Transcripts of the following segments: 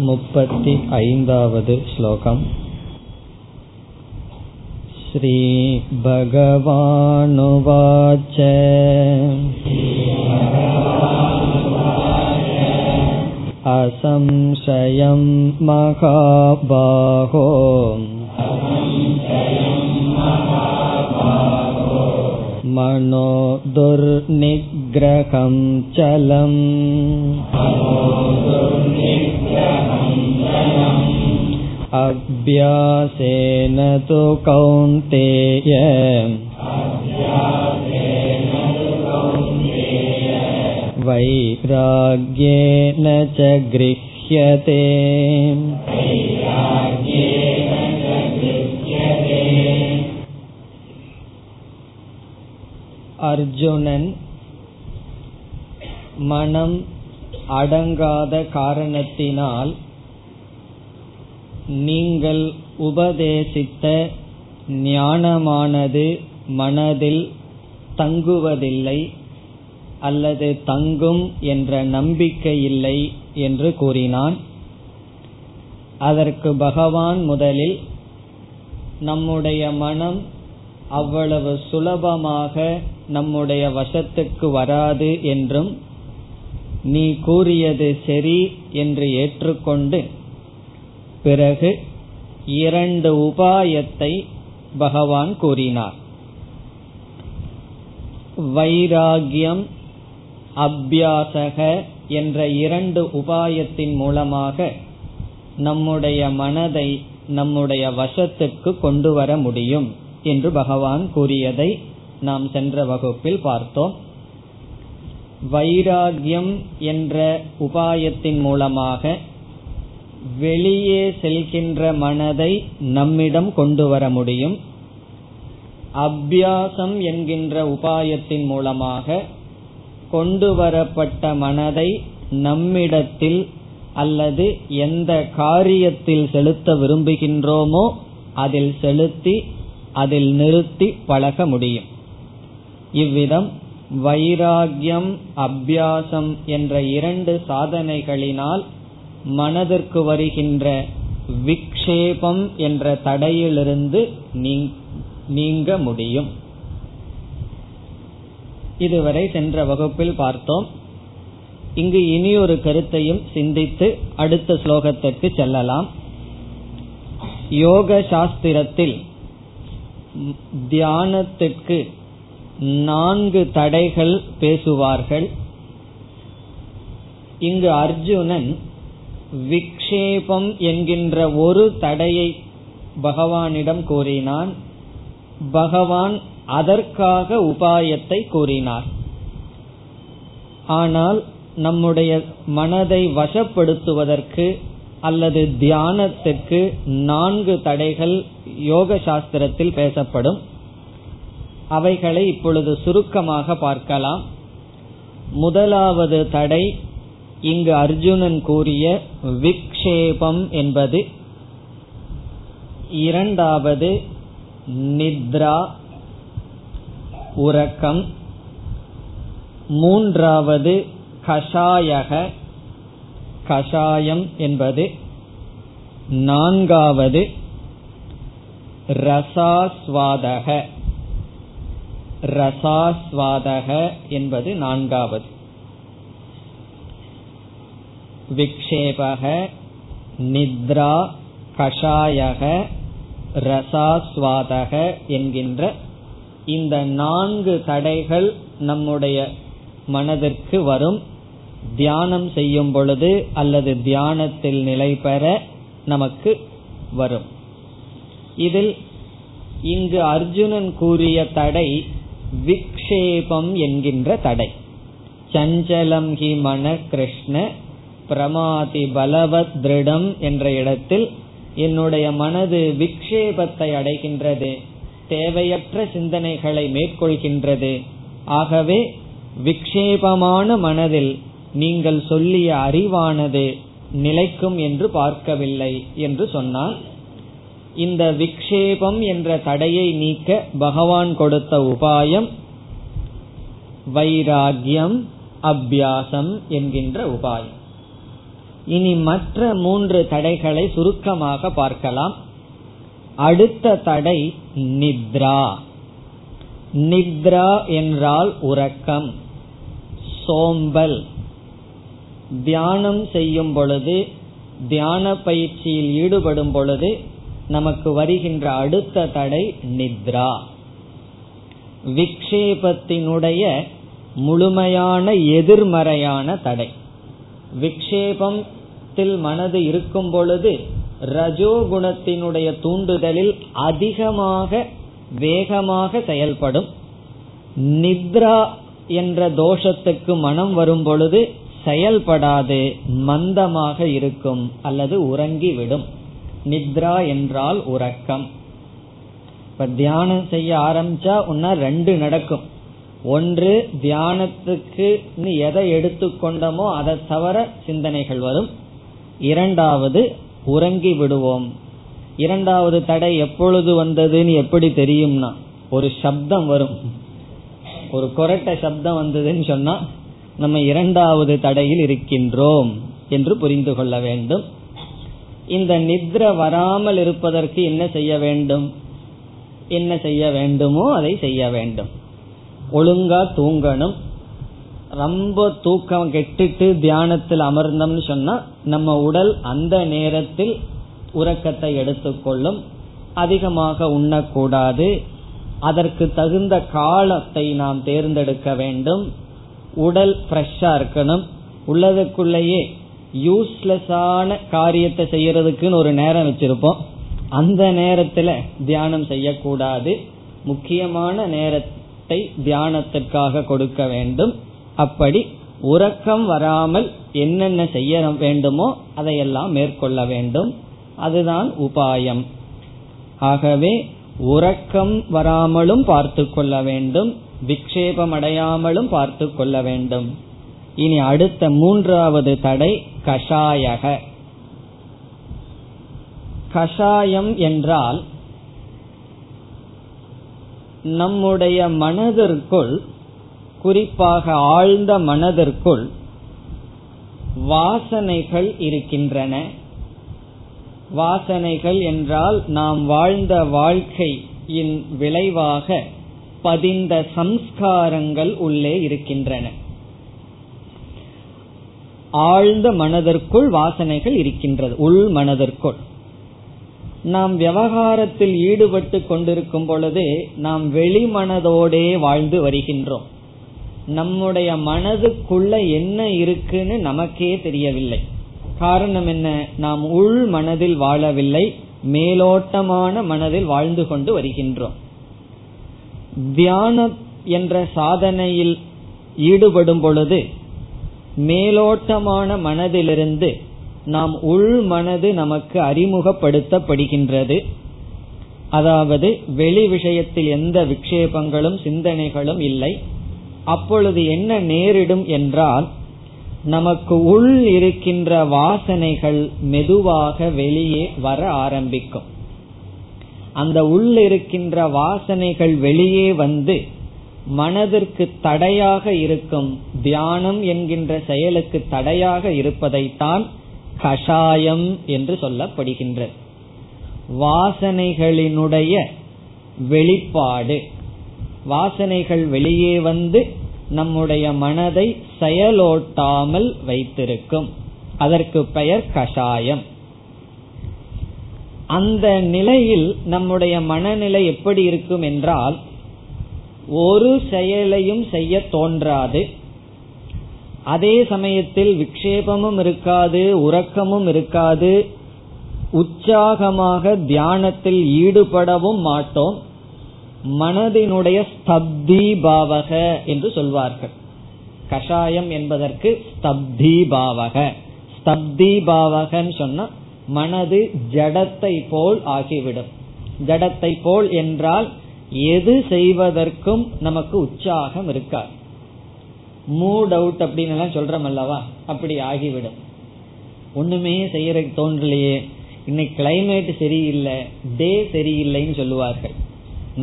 मुपति ऐन्दावद् श्लोकम् श्रीभगवानुवाच असंशयं महाबाहो मनो दुर्निग्रहं चलम् अभ्यासेन तु कौन्तेय वैराग्येन च गृह्यते அர்ஜுனன் மனம் அடங்காத காரணத்தினால் நீங்கள் உபதேசித்த ஞானமானது மனதில் தங்குவதில்லை அல்லது தங்கும் என்ற நம்பிக்கை இல்லை என்று கூறினான். அதற்கு பகவான் முதலில் நம்முடைய மனம் அவ்வளவு சுலபமாக நம்முடைய வசத்துக்கு வராது என்றும் நீ கூறியது சரி என்று ஏற்றுக்கொண்டு பிறகு இரண்டு உபாயத்தை பகவான் கூறினார். வைராகியம் அபியாசக என்ற இரண்டு உபாயத்தின் மூலமாக நம்முடைய மனதை நம்முடைய வசத்துக்கு கொண்டு வர முடியும் என்று பகவான் கூறியதை நாம் சென்ற வகுப்பில் பார்த்தோம். வைராகியம் என்ற உபாயத்தின் மூலமாக வெளியே செல்கின்ற மனதை நம்மிடம் கொண்டு வர முடியும். அபியாசம் என்கின்ற உபாயத்தின் மூலமாக கொண்டு வரப்பட்ட மனதை நம்மிடத்தில் அல்லது எந்த காரியத்தில் செலுத்த விரும்புகின்றோமோ அதில் செலுத்தி அதில் நிறுத்தி பழக முடியும். இவ்விதம் வைராகியம் அபியாசம் என்ற இரண்டு சாதனைகளினால் மனதிற்கு வருகின்ற விக்ஷேபம் என்ற தடையிலிருந்து நீங்க முடியும். இதுவரை சென்ற வகுப்பில் பார்த்தோம். இங்கு இனி ஒரு கருத்தையும் சிந்தித்து அடுத்த ஸ்லோகத்திற்கு செல்லலாம். யோக சாஸ்திரத்தில் தியானத்திற்கு நான்கு தடைகள் பேசுவார்கள். இங்கு அர்ஜுனன் விக்ஷேபம் என்கின்ற ஒரு தடையை பகவானிடம் கூறினான். பகவான் அதற்காக உபாயத்தை கூறினார். ஆனால் நம்முடைய மனதை வசப்படுத்துவதற்கு அல்லது தியானத்துக்கு நான்கு தடைகள் யோக சாஸ்திரத்தில் பேசப்படும். அவைகளை இப்பொழுது சுருக்கமாக பார்க்கலாம். முதலாவது தடை இங்கு அர்ஜுனன் கூறிய விக்ஷேபம் என்பது. இரண்டாவது நித்ரா உறக்கம். மூன்றாவது கஷாயக கஷாயம் என்பது. நான்காவது ரசாஸ்வாதக. ரசாஸ்வாதக என்பது நான்காவது. விக்ஷேபக நித்ரா கஷாயக ரசாஸ்வாதக என்கின்ற இந்த நான்கு தடைகள் நம்முடைய மனதிற்கு வரும். தியானம் செய்யும் பொழுது அல்லது தியானத்தில் நிலை பெற நமக்கு வரும். இதில் இங்கு அர்ஜுனன் கூறிய தடை விக்ஷேபம் என்கின்ற தடை. சஞ்சலம் ஹி மன கிருஷ்ண பிரமாதி பலவத் திருடம் என்ற இடத்தில் என்னுடைய மனது விக்ஷேபத்தை அடைகின்றது தேவையற்ற சிந்தனைகளை மேற்கொள்கின்றது. ஆகவே விக்ஷேபமான மனதில் நீங்கள் சொல்லிய அறிவானது நிலைக்கும் என்று பார்க்கவில்லை என்று சொன்னான் இந்த விக்ஷேபம் என்ற தடையை நீக்க பகவான் கொடுத்த உபாயம் வைராகியம் அபியாசம் என்கின்ற உபாயம். இனி மற்ற மூன்று தடைகளை சுருக்கமாக பார்க்கலாம். அடுத்த தடை நித்ரா. நித்ரா என்றால் உறக்கம் சோம்பல். தியானம் செய்யும் பொழுது தியான பயிற்சியில் ஈடுபடும் பொழுது நமக்கு வருகின்ற அடுத்த தடை நித்ரா. விக்ஷேபத்தினுடைய முழுமையான எதிர்மறையான தடை. விக்ஷேபத்தில் மனது இருக்கும் பொழுது ரஜோகுணத்தினுடைய தூண்டுதலில் அதிகமாக வேகமாக செயல்படும். நித்ரா என்ற தோஷத்துக்கு மனம் வரும் பொழுது செயல்படாது மந்தமாக இருக்கும் அல்லது உறங்கிவிடும். நித்ரா என்றால் உறக்கம். இப்ப தியானம் செய்ய ஆரம்பிச்சா ஒன்னா ரெண்டு நடக்கும். ஒன்று தியானத்துக்கு எதை எடுத்துக்கொண்டோமோ அதை தவிர சிந்தனைகள் வரும். இரண்டாவது உறங்கி விடுவோம். இரண்டாவது தடை எப்பொழுது வந்ததுன்னு எப்படி தெரியும்னா ஒரு சப்தம் வரும். ஒரு கொரட்ட சப்தம் வந்ததுன்னு சொன்னா நம்ம இரண்டாவது தடையில் இருக்கின்றோம் என்று புரிந்து கொள்ள வேண்டும். இந்த நித்ர வராமல் இருப்பதற்கு என்ன செய்ய வேண்டும்? என்ன செய்ய வேண்டுமோ அதை செய்ய வேண்டும். ஒழுங்கா தூங்கணும். ரொம்ப தூக்கம் கெட்டுட்டு தியானத்தில் அமர்ந்தோம்னு சொன்னா நம்ம உடல் அந்த நேரத்தில் உறக்கத்தை எடுத்துக்கொள்ளும். அதிகமாக உண்ணக்கூடாது. அதற்கு தகுந்த காலத்தை நாம் தேர்ந்தெடுக்க வேண்டும். உடல் ஃப்ரெஷ்ஷா இருக்கணும். உள்ளதுக்குள்ளேயே யூஸ்லெஸ்ஸான காரியத்தை செய்யறதுக்குன்னு ஒரு நேரம் வச்சிருப்போம். அந்த நேரத்துல தியானம் செய்யக்கூடாது. முக்கியமான நேரத்தை தியானத்திற்காக கொடுக்க வேண்டும். அப்படி உறக்கம் வராமல் என்னென்ன செய்ய வேண்டுமோ அதையெல்லாம் மேற்கொள்ள வேண்டும். அதுதான் உபாயம். ஆகவே உறக்கம் வராமலும் பார்த்து கொள்ள வேண்டும். விக்ஷேபம் அடையாமலும் பார்த்து கொள்ள வேண்டும். இனி அடுத்த மூன்றாவது தடை கஷாயக. கஷாயம் என்றால் நம்முடைய மனதிற்குள் குறிப்பாக ஆழ்ந்த மனதிற்குள் வாசனைகள் இருக்கின்றன. வாசனைகள் என்றால் நாம் வாழ்ந்த வாழ்க்கையின் விளைவாக பதிந்த சம்ஸ்காரங்கள் உள்ளே இருக்கின்றன. ஆழ்ந்த மனதிற்குள் வாசனைகள் இருக்கின்றது உள் மனதிற்குள். நாம் விவகாரத்தில் ஈடுபட்டு கொண்டிருக்கும் பொழுதே நாம் வெளி மனதோடே வாழ்ந்து வருகின்றோம். நம்முடைய மனதுக்குள்ள என்ன இருக்குன்னு நமக்கே தெரியவில்லை. காரணம் என்ன? நாம் உள் மனதில் வாழவில்லை மேலோட்டமான மனதில் வாழ்ந்து கொண்டு வருகின்றோம். தியானம் என்ற சாதனையில் ஈடுபடும் பொழுது மேலோட்டமான மனதிலிருந்து நாம் உள் மனது நமக்கு அறிமுகப்படுத்தப்படுகின்றது. அதாவது வெளி விஷயத்தில் எந்த விக்ஷேபங்களும் சிந்தனைகளும் இல்லை. அப்பொழுது என்ன நேரிடும் என்றால் நமக்கு உள் இருக்கின்ற வாசனைகள் மெதுவாக வெளியே வர ஆரம்பிக்கும். அந்த உள் இருக்கின்ற வாசனைகள் வெளியே வந்து மனதிற்கு தடையாக இருக்கும் தியானம் என்கின்ற செயலுக்கு தடையாக இருப்பதைத்தான் கஷாயம் என்று சொல்லப்படுகின்றது வாசனைகளினுடைய வெளிப்பாடு. வாசனைகள் வெளியே வந்து நம்முடைய மனதை செயலோட்டாமல் வைத்திருக்கும். அதற்கு பெயர் கஷாயம். அந்த நிலையில் நம்முடைய மனநிலை எப்படி இருக்கும் என்றால் ஒரு செயலையும் செய்ய தோன்றாது. அதே சமயத்தில் விக்ஷேபமும் இருக்காது உறக்கமும் இருக்காது. உற்சாகமாக தியானத்தில் ஈடுபடவும் மாட்டோம். மனதினுடைய ஸ்தப்தி பாவக என்று சொல்வார்கள். கஷாயம் என்பதற்கு ஸ்தப்தி பாவக. ஸ்தப்தி பாவகன்னு சொன்னா மனது ஜடத்தை போல் ஆகிவிடும். ஜடத்தை போல் என்றால் எது செய்வதற்கும் நமக்கு உற்சாகம் இருக்காது. மூட் அவுட் அப்படின்னு எல்லாம் சொல்றோம் அல்லவா அப்படி ஆகிவிடும். ஒண்ணுமே செய்யறதுக்கு தோன்றலையே இன்னைக்கு கிளைமேட் சரியில்லை டே சரியில்லைன்னு சொல்லுவார்கள்.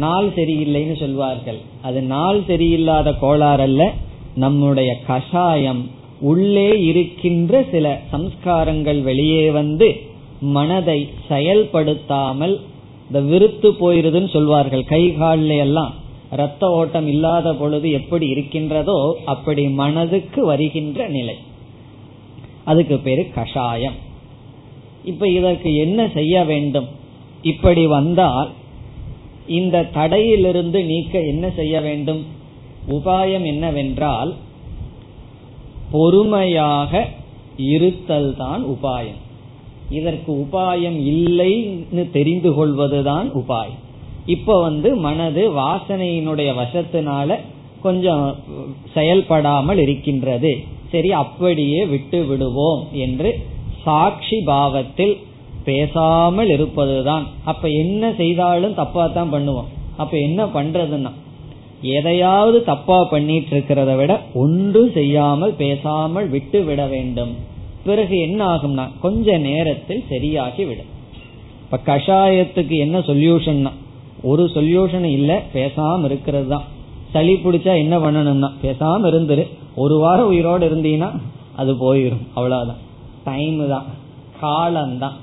நாள் சரியில்லைன்னு சொல்வார்கள் அது நாள் சரியில்லாத கோளாறு அல்ல நம்முடைய கஷாயம். உள்ளே இருக்கின்ற சில சம்ஸ்காரங்கள் வெளியே வந்து மனதை செயல்படுத்தாமல் இந்த விருத்து போயிருதுன்னு சொல்வார்கள் கை கால்ல எல்லாம். ரத்த ஓட்டம் இல்லாத பொழுது எப்படி இருக்கின்றதோ அப்படி மனதுக்கு வருகின்ற நிலை. அதுக்கு பேரு கஷாயம். இப்ப இதற்கு என்ன செய்ய வேண்டும்? இப்படி வந்தால் இந்த தடையிலிருந்து நீக்க என்ன செய்ய வேண்டும்? உபாயம் என்னவென்றால் பொறுமையாக இருத்தல் தான் உபாயம். இதற்கு உபாயம் இல்லைன்னு தெரிந்து கொள்வதுதான் உபாயம். இப்ப வந்து மனது வாசனையினுடைய வசத்தினால கொஞ்சம் செயல்படாமல் இருக்கின்றது. சரி அப்படியே விட்டு விடுவோம் என்று சாட்சி பாவத்தில் பேசாமல் இருப்பதுதான். அப்ப என்ன செய்தாலும் தப்பா தான் பண்ணுவோம். அப்ப என்ன பண்றதுன்னா எதையாவது தப்பா பண்ணிட்டு இருக்கிறத விட ஒன்றும் செய்யாமல் பேசாமல் விட்டு விட வேண்டும். பிறகு என்ன ஆகும்னா கொஞ்ச நேரத்தில் சரியாகி விடும். இப்ப கஷாயத்துக்கு என்ன சொல்யூஷன்னா ஒரு சொல்யூஷன் இல்ல பேசாம இருக்கிறது தான் சளி பிடிச்சா என்ன பண்ணணும்னா பேசாம இருந்துரு. ஒரு வாரம் உயிரோடு இருந்தீங்கன்னா அது போயிடும் அவ்வளவுதான். டைம் தான். காலம்தான்.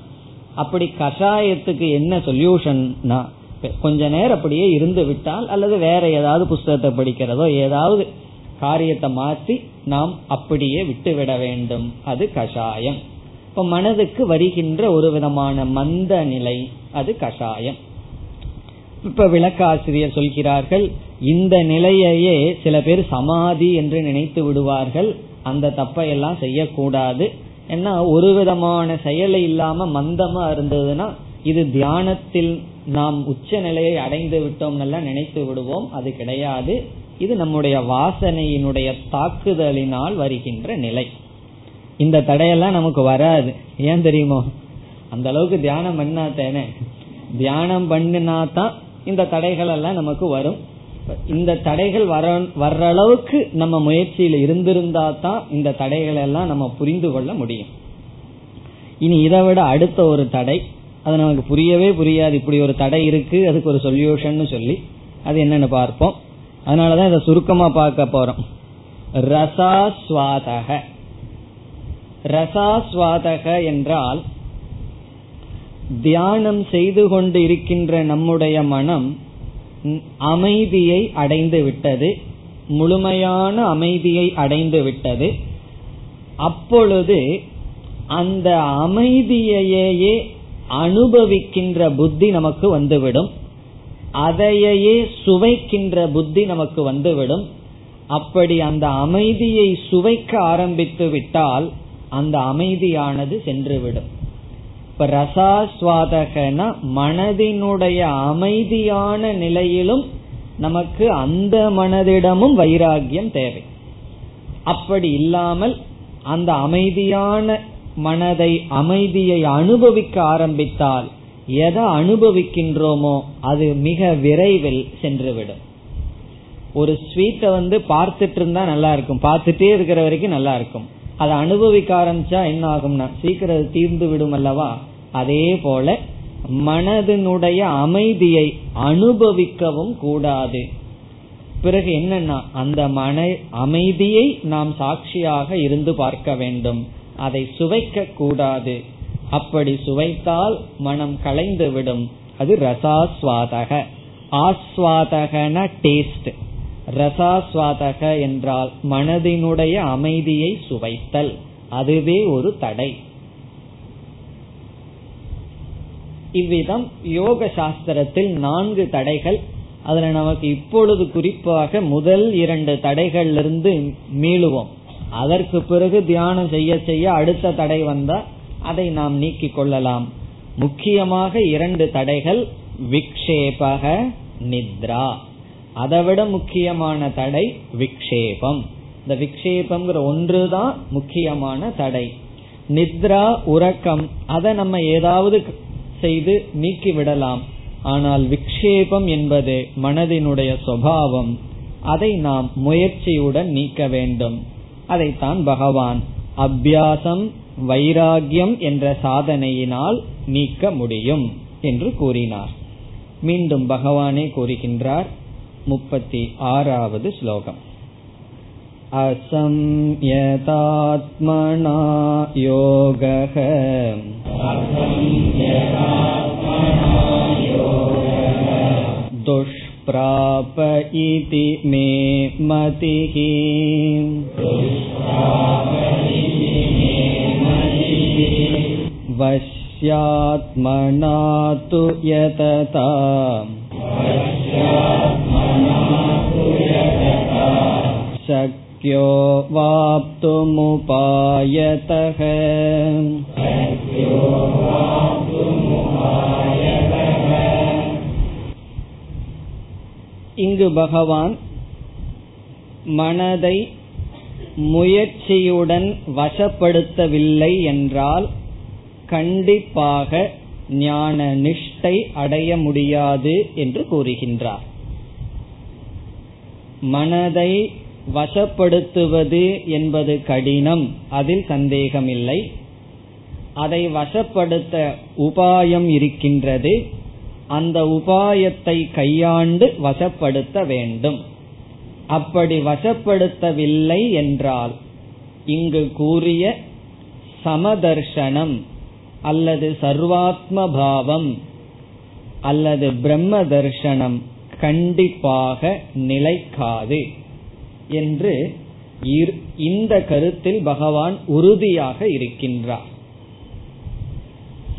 அப்படி கஷாயத்துக்கு என்ன சொல்யூஷன்னா கொஞ்ச நேரம் அப்படியே இருந்து விட்டால் அல்லது வேற ஏதாவது புஸ்தகத்தை படிக்கிறதோ ஏதாவது காரியத்தை மாற்றி நாம் அப்படியே விட்டுவிட வேண்டும். அது கஷாயம். இப்ப மனதுக்கு வருகின்ற ஒரு விதமான மந்த நிலை அது கஷாயம். இப்ப விளக்காசிரியர் சொல்கிறார்கள் இந்த நிலையையே சில பேர் சமாதி என்று நினைத்து விடுவார்கள் அந்த தப்பை எல்லாம் செய்யக்கூடாது. ஏன்னா ஒரு விதமான செயலை இல்லாம மந்தமா இருந்ததுன்னா இது தியானத்தில் நாம் உச்ச நிலையை அடைந்து விட்டோம் நினைத்து விடுவோம் அது கிடையாது. இது நம்முடைய வாசனையினுடைய தாக்குதலினால் வருகின்ற நிலை. இந்த தடையெல்லாம் நமக்கு வராது. ஏன் தெரியுமோ? அந்த அளவுக்கு தியானம் பண்ணா தானே தியானம் பண்ணினா தான் இந்த தடைகள் எல்லாம் நமக்கு வரும். இந்த தடைகள் வர வர்ற அளவுக்கு நம்ம முயற்சியில் இருந்திருந்தா தான் இந்த தடைகள் எல்லாம் நம்ம புரிந்து கொள்ள முடியும். இனி இதை விட அடுத்த ஒரு தடை அது நமக்கு புரியவே புரியாது. இப்படி ஒரு தடை இருக்கு அதுக்கு ஒரு சொல்யூஷன் சொல்லி அது என்னன்னு பார்ப்போம். அதனாலதான் இதை சுருக்கமா பார்க்க போறோம். ரசாஸ்வாதக. ரசாஸ்வாதக என்றால் தியானம் செய்து கொண்டு இருக்கின்ற நம்முடைய மனம் அமைதியை அடைந்து விட்டது. முழுமையான அமைதியை அடைந்து விட்டது. அப்பொழுது அந்த அமைதியையே அனுபவிக்கின்ற புத்தி நமக்கு வந்துவிடும். அதையே சுவைக்கின்ற புத்தி நமக்கு வந்துவிடும். அப்படி அந்த அமைதியை சுவைக்க ஆரம்பித்து விட்டால் அந்த அமைதியானது சென்றுவிடும். இப்ப ரசாஸ்வாதகனா மனதினுடைய அமைதியான நிலையிலும் நமக்கு அந்த மனதிடமும் வைராகியம் தேவை. அப்படி இல்லாமல் அந்த அமைதியான மனதை அமைதியை அனுபவிக்க ஆரம்பித்தால் எதை அனுபவிக்கின்றோமோ அது மிக விரைவில் சென்றுவிடும். ஒரு ஸ்வீட்டை வந்து பார்த்துட்டு இருந்தா நல்லா இருக்கும். பார்த்துட்டே இருக்கிற வரைக்கும் நல்லா இருக்கும். அதை அனுபவிக்க ஆரம்பிச்சா என்ன ஆகும்னா சீக்கிரம் தீர்ந்து விடும் அல்லவா? அதே போல மனதினுடைய அமைதியை அனுபவிக்கவும் கூடாது. பிறகு என்னன்னா அந்த மன அமைதியை நாம் சாட்சியாக இருந்து பார்க்க வேண்டும். அதை சுவைக்க கூடாது. அப்படி சுவைத்தால் மனம் கலைந்து விடும். அது ரசாஸ்வாதக. ஆஸ்வாதகன டேஸ்ட் ரசாஸ்வாதக என்றால் மனதினுடைய அமைதியை சுவைத்தல். அதுவே ஒரு தடை. இவ்விதம் யோக சாஸ்திரத்தில் நான்கு தடைகள். அதுல நமக்கு இப்பொழுது குறிப்பாக முதல் இரண்டு தடைகளிலிருந்து மீளுவோம். அதற்கு பிறகு தியானம் செய்ய செய்ய அடுத்த தடை வந்தா அதை நாம் நீக்கிக் கொள்ளலாம். முக்கியமாக இரண்டு தடைகள். விக்ஷேபக நித்ரா. அதைவிட முக்கியமான தடை விக்ஷேபம். இந்த விக்ஷேபம்ங்கிற ஒன்றுதான் முக்கியமான தடை. நித்ரா உறக்கம் அதை நம்ம ஏதாவது செய்து நீக்கி விடலாம். ஆனால் விக்ஷேபம் என்பது மனதினுடைய சுவாவம் அதை நாம் முயற்சியுடன் நீக்க வேண்டும். அதைத்தான் பகவான் அபியாசம் வைராகியம் என்ற சாதனையினால் நீக்க முடியும் என்று கூறினார். மீண்டும் பகவானே கூறுகின்றார் मुपति आरावद् श्लोकम् असंयतात्मना योगः दुष्प्राप इति मे मतिः वश्यात्मना तु यतता शक्यो वाप्तुमुपायतः இங்கு பகவான் மனதை முயற்சியுடன் வசப்படுத்தவில்லை என்றால் கண்டிப்பாக ஞான நிஷ்டை அடைய முடியாது என்று கூறுகின்றார். மனதை வசப்படுத்துவது என்பது கடினம் அதில் சந்தேகமில்லை. அதை வசப்படுத்த உபாயம் இருக்கின்றது. அந்த உபாயத்தை கையாண்டு வசப்படுத்த வேண்டும். அப்படி வசப்படுத்தவில்லை என்றால் இங்கு கூறிய சமதர்ஷனம் அல்லது சர்வாத்ம பாவம் அல்லது பிரம்ம தர்ஷனம் கண்டிப்பாக நிலைக்காது என்று இந்த கருத்தில் பகவான் உறுதியாக இருக்கின்றார்.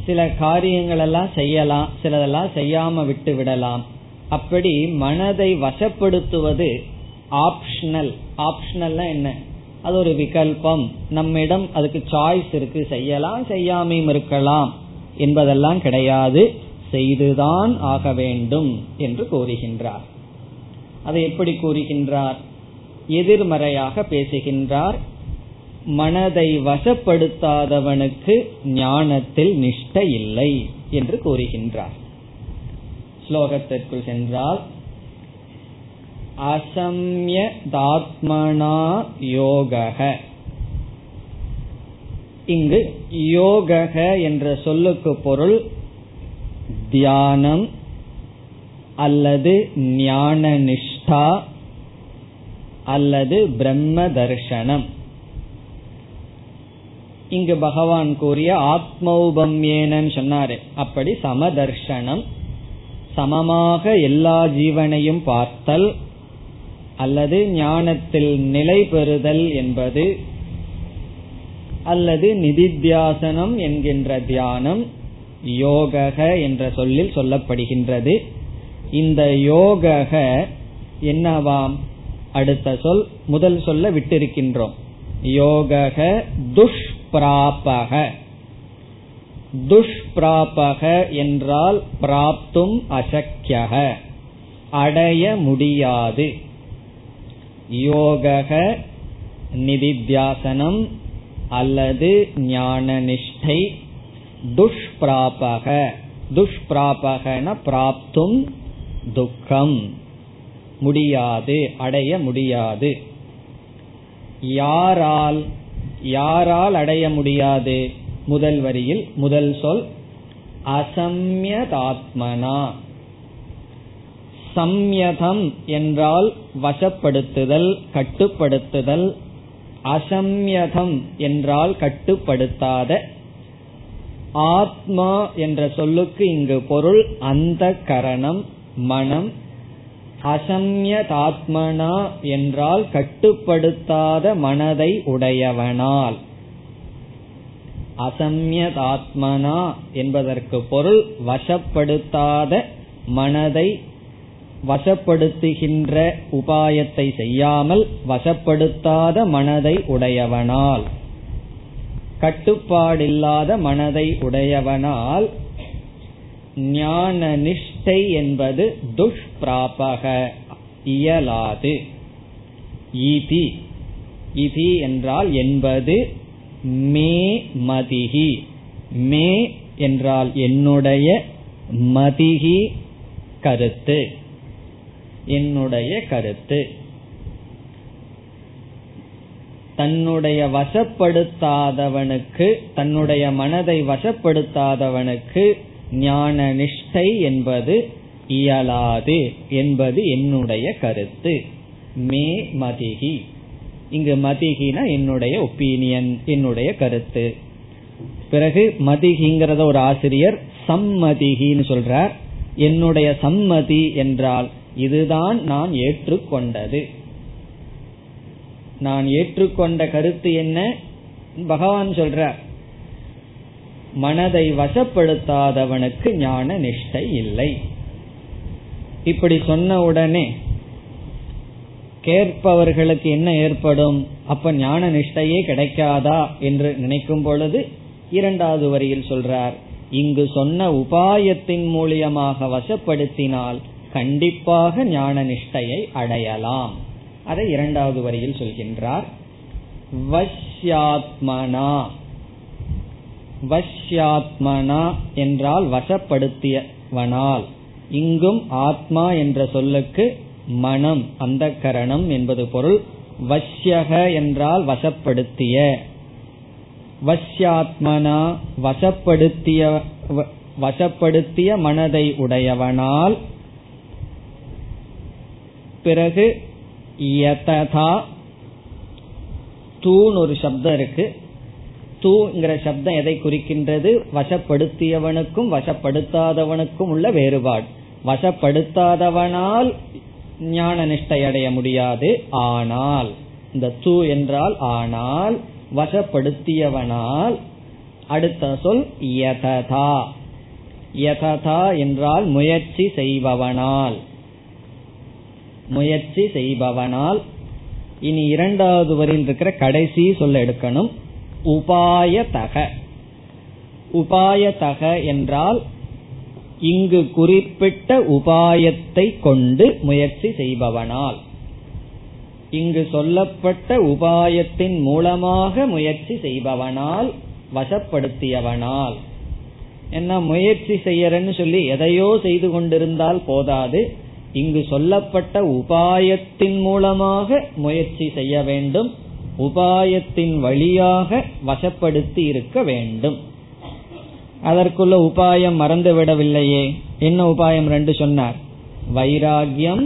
சில காரியங்கள் எல்லாம் செய்யலாம் சிலதெல்லாம் செய்யாம விட்டு விடலாம். அப்படி மனதை வசப்படுத்துவது ஆப்ஷனல் ஆப்ஷனல்னா என்ன? அது ஒரு விகல்பம். நம்மிடம் அதுக்கு சாய்ஸ் இருக்கு. செய்யலாம் செய்யாமையும் இருக்கலாம். என்பதெல்லாம் கிடையாது. செய்துதான் ஆக வேண்டும் என்று கூறுகின்றார். அதை எப்படி கூறுகின்றார்? எதிர்மறையாக பேசுகின்றார். மனதை வசப்படுத்தாதவனுக்கு ஞானத்தில் நிஷ்ட இல்லை என்று கூறுகின்றார். ஸ்லோகத்திற்குள் சென்றால் அசம்யதாத்மனா யோகக இங்கு யோகக என்ற சொல்லுக்கு பொருள் தியானம் அல்லது ஞான நிஷ்டா அல்லது பிரம்ம தர்ஷனம். இங்கு பகவான் கூறிய ஆத்மௌபம்யேனன்னு சொன்னாரு. அப்படி சமதர்ஷனம் சமமாக எல்லா ஜீவனையும் பார்த்தல் அல்லது ஞானத்தில் நிலை பெறுதல் என்பது அல்லது நிதித்தியாசனம் என்கின்ற தியானம் யோகக என்ற சொல்லில் சொல்லப்படுகின்றது. இந்த யோகக என்னவாம்? அடுத்த சொல் முதல் சொல்ல விட்டிருக்கின்றோம். யோகக துஷ்பிராபக. துஷ்பிராபக என்றால் பிராப்தும் அசக்கியக அடைய முடியாது. யோகக நிதித்தியாசனம் அல்லது ஞான நிஷ்டை துஷ்பிராபக. துஷ்பிராபகன பிராப்தும் துக்கம். முடியாது அடைய முடியாது. யாரால் யாரால் அடைய முடியாது? முதல் வரியில் முதல் சொல் அசம்யதாத்மனா. சம்யதம் என்றால் வசப்படுத்துதல் கட்டுப்படுத்துதல். அசம்யதம் என்றால் கட்டுப்படுத்தாத ஆத்மா என்ற சொல்லுக்கு இங்கு பொருள் அந்த கரணம் மனம். அசம்யதாத்மனா என்றால் கட்டுப்படுத்தாத மனதை உடையவனால். அசம்யதாத்மனா என்பதற்கு பொருள் வசப்படுத்தாத மனதை வசப்படுத்துகின்ற உபாயத்தை செய்யாமல் வசப்படுத்தாத மனதை உடையவனால். கட்டுப்பாடில்லாத மனதை உடையவனால் ஞான நிஷ்டை என்பது துஷ்பிராபக இயலாது. இதி. இதி என்றால் என்பது மே மதிகி. மே என்றால் என்னுடைய மதிகி கருத்து. என்னுடைய கருத்து. தன்னுடைய வசப்படுத்தாதவனுக்கு தன்னுடைய மனதை வசப்படுத்தாதவனுக்கு ஞான நிஷ்டை என்பது இயலாது என்பது என்னுடைய கருத்து. மே மதிகி. இங்கு மதிகினா என்னுடைய ஒப்பீனியன் என்னுடைய கருத்து. பிறகு மதிகிங்கிறத ஒரு ஆசிரியர் சம்மதிகின்னு சொல்றார். என்னுடைய சம்மதி என்றால் இதுதான் நான் ஏற்றுக்கொண்டது. நான் ஏற்றுக்கொண்ட கருத்து என்ன? பகவான் சொல்றார் மனதை வசப்படுத்தாதவனுக்கு ஞான நிஷ்டை இல்லை. இப்படி சொன்ன உடனே கேட்பவர்களுக்கு என்ன ஏற்படும்? அப்ப ஞான நிஷ்டையே கிடைக்காதா என்று நினைக்கும் பொழுது இரண்டாவது வரியில் சொல்றார் இங்கு சொன்ன உபாயத்தின் மூலியமாக வசப்படுத்தினால் கண்டிப்பாக ஞான நிஷ்டையை அடையலாம். அதை இரண்டாவது வரியில் சொல்கின்றார். வஷ்யாத்மனா. வஷ்யாத்மனா என்றால் வசப்படுத்தியவனால். இங்கும் ஆத்மா என்ற சொல்லுக்கு மனம் அந்த கரணம் என்பது பொருள். வஷ்யக என்றால் வசப்படுத்திய. வஷ்யாத்மனா வசப்படுத்திய வசப்படுத்திய மனதை உடையவனால். பிறகு யததா. தூன்னு ஒரு சப்தம் இருக்கு. தூங்கிற சப்தம் எதை குறிக்கின்றது? வசப்படுத்தியவனுக்கும் வசப்படுத்தாதவனுக்கும் உள்ள வேறுபாடு. வசப்படுத்தாதவனால் ஞான நிஷ்டை அடைய முடியாது. ஆனால் இந்த தூ என்றால் ஆனால் வசப்படுத்தியவனால் அடுத்த சொல் யததா. யததா என்றால் முயற்சி செய்பவனால். முயற்சி செய்பவனால் இனி இரண்டாவது வரையில் இருக்கிற கடைசி சொல்ல எடுக்கணும். உபாயதக. உபாயதக என்றால் இங்கு குறிப்பிட்ட உபாயத்தை கொண்டு முயற்சி செய்பவனால். இங்கு சொல்லப்பட்ட உபாயத்தின் மூலமாக முயற்சி செய்பவனால் வசப்படுத்தியவனால். என்ன முயற்சி செய்யறன்னு சொல்லி எதையோ செய்து கொண்டிருந்தால் போதாது. இங்கு சொல்லப்பட்ட உபாயத்தின் மூலமாக முயற்சி செய்ய வேண்டும். உபாயத்தின் வழியாக வசப்படுத்தி இருக்க வேண்டும். அதற்குள்ள உபாயம் மறந்து விடவில்லையே. என்ன உபாயம் ரெண்டு சொன்னார்? வைராகியம்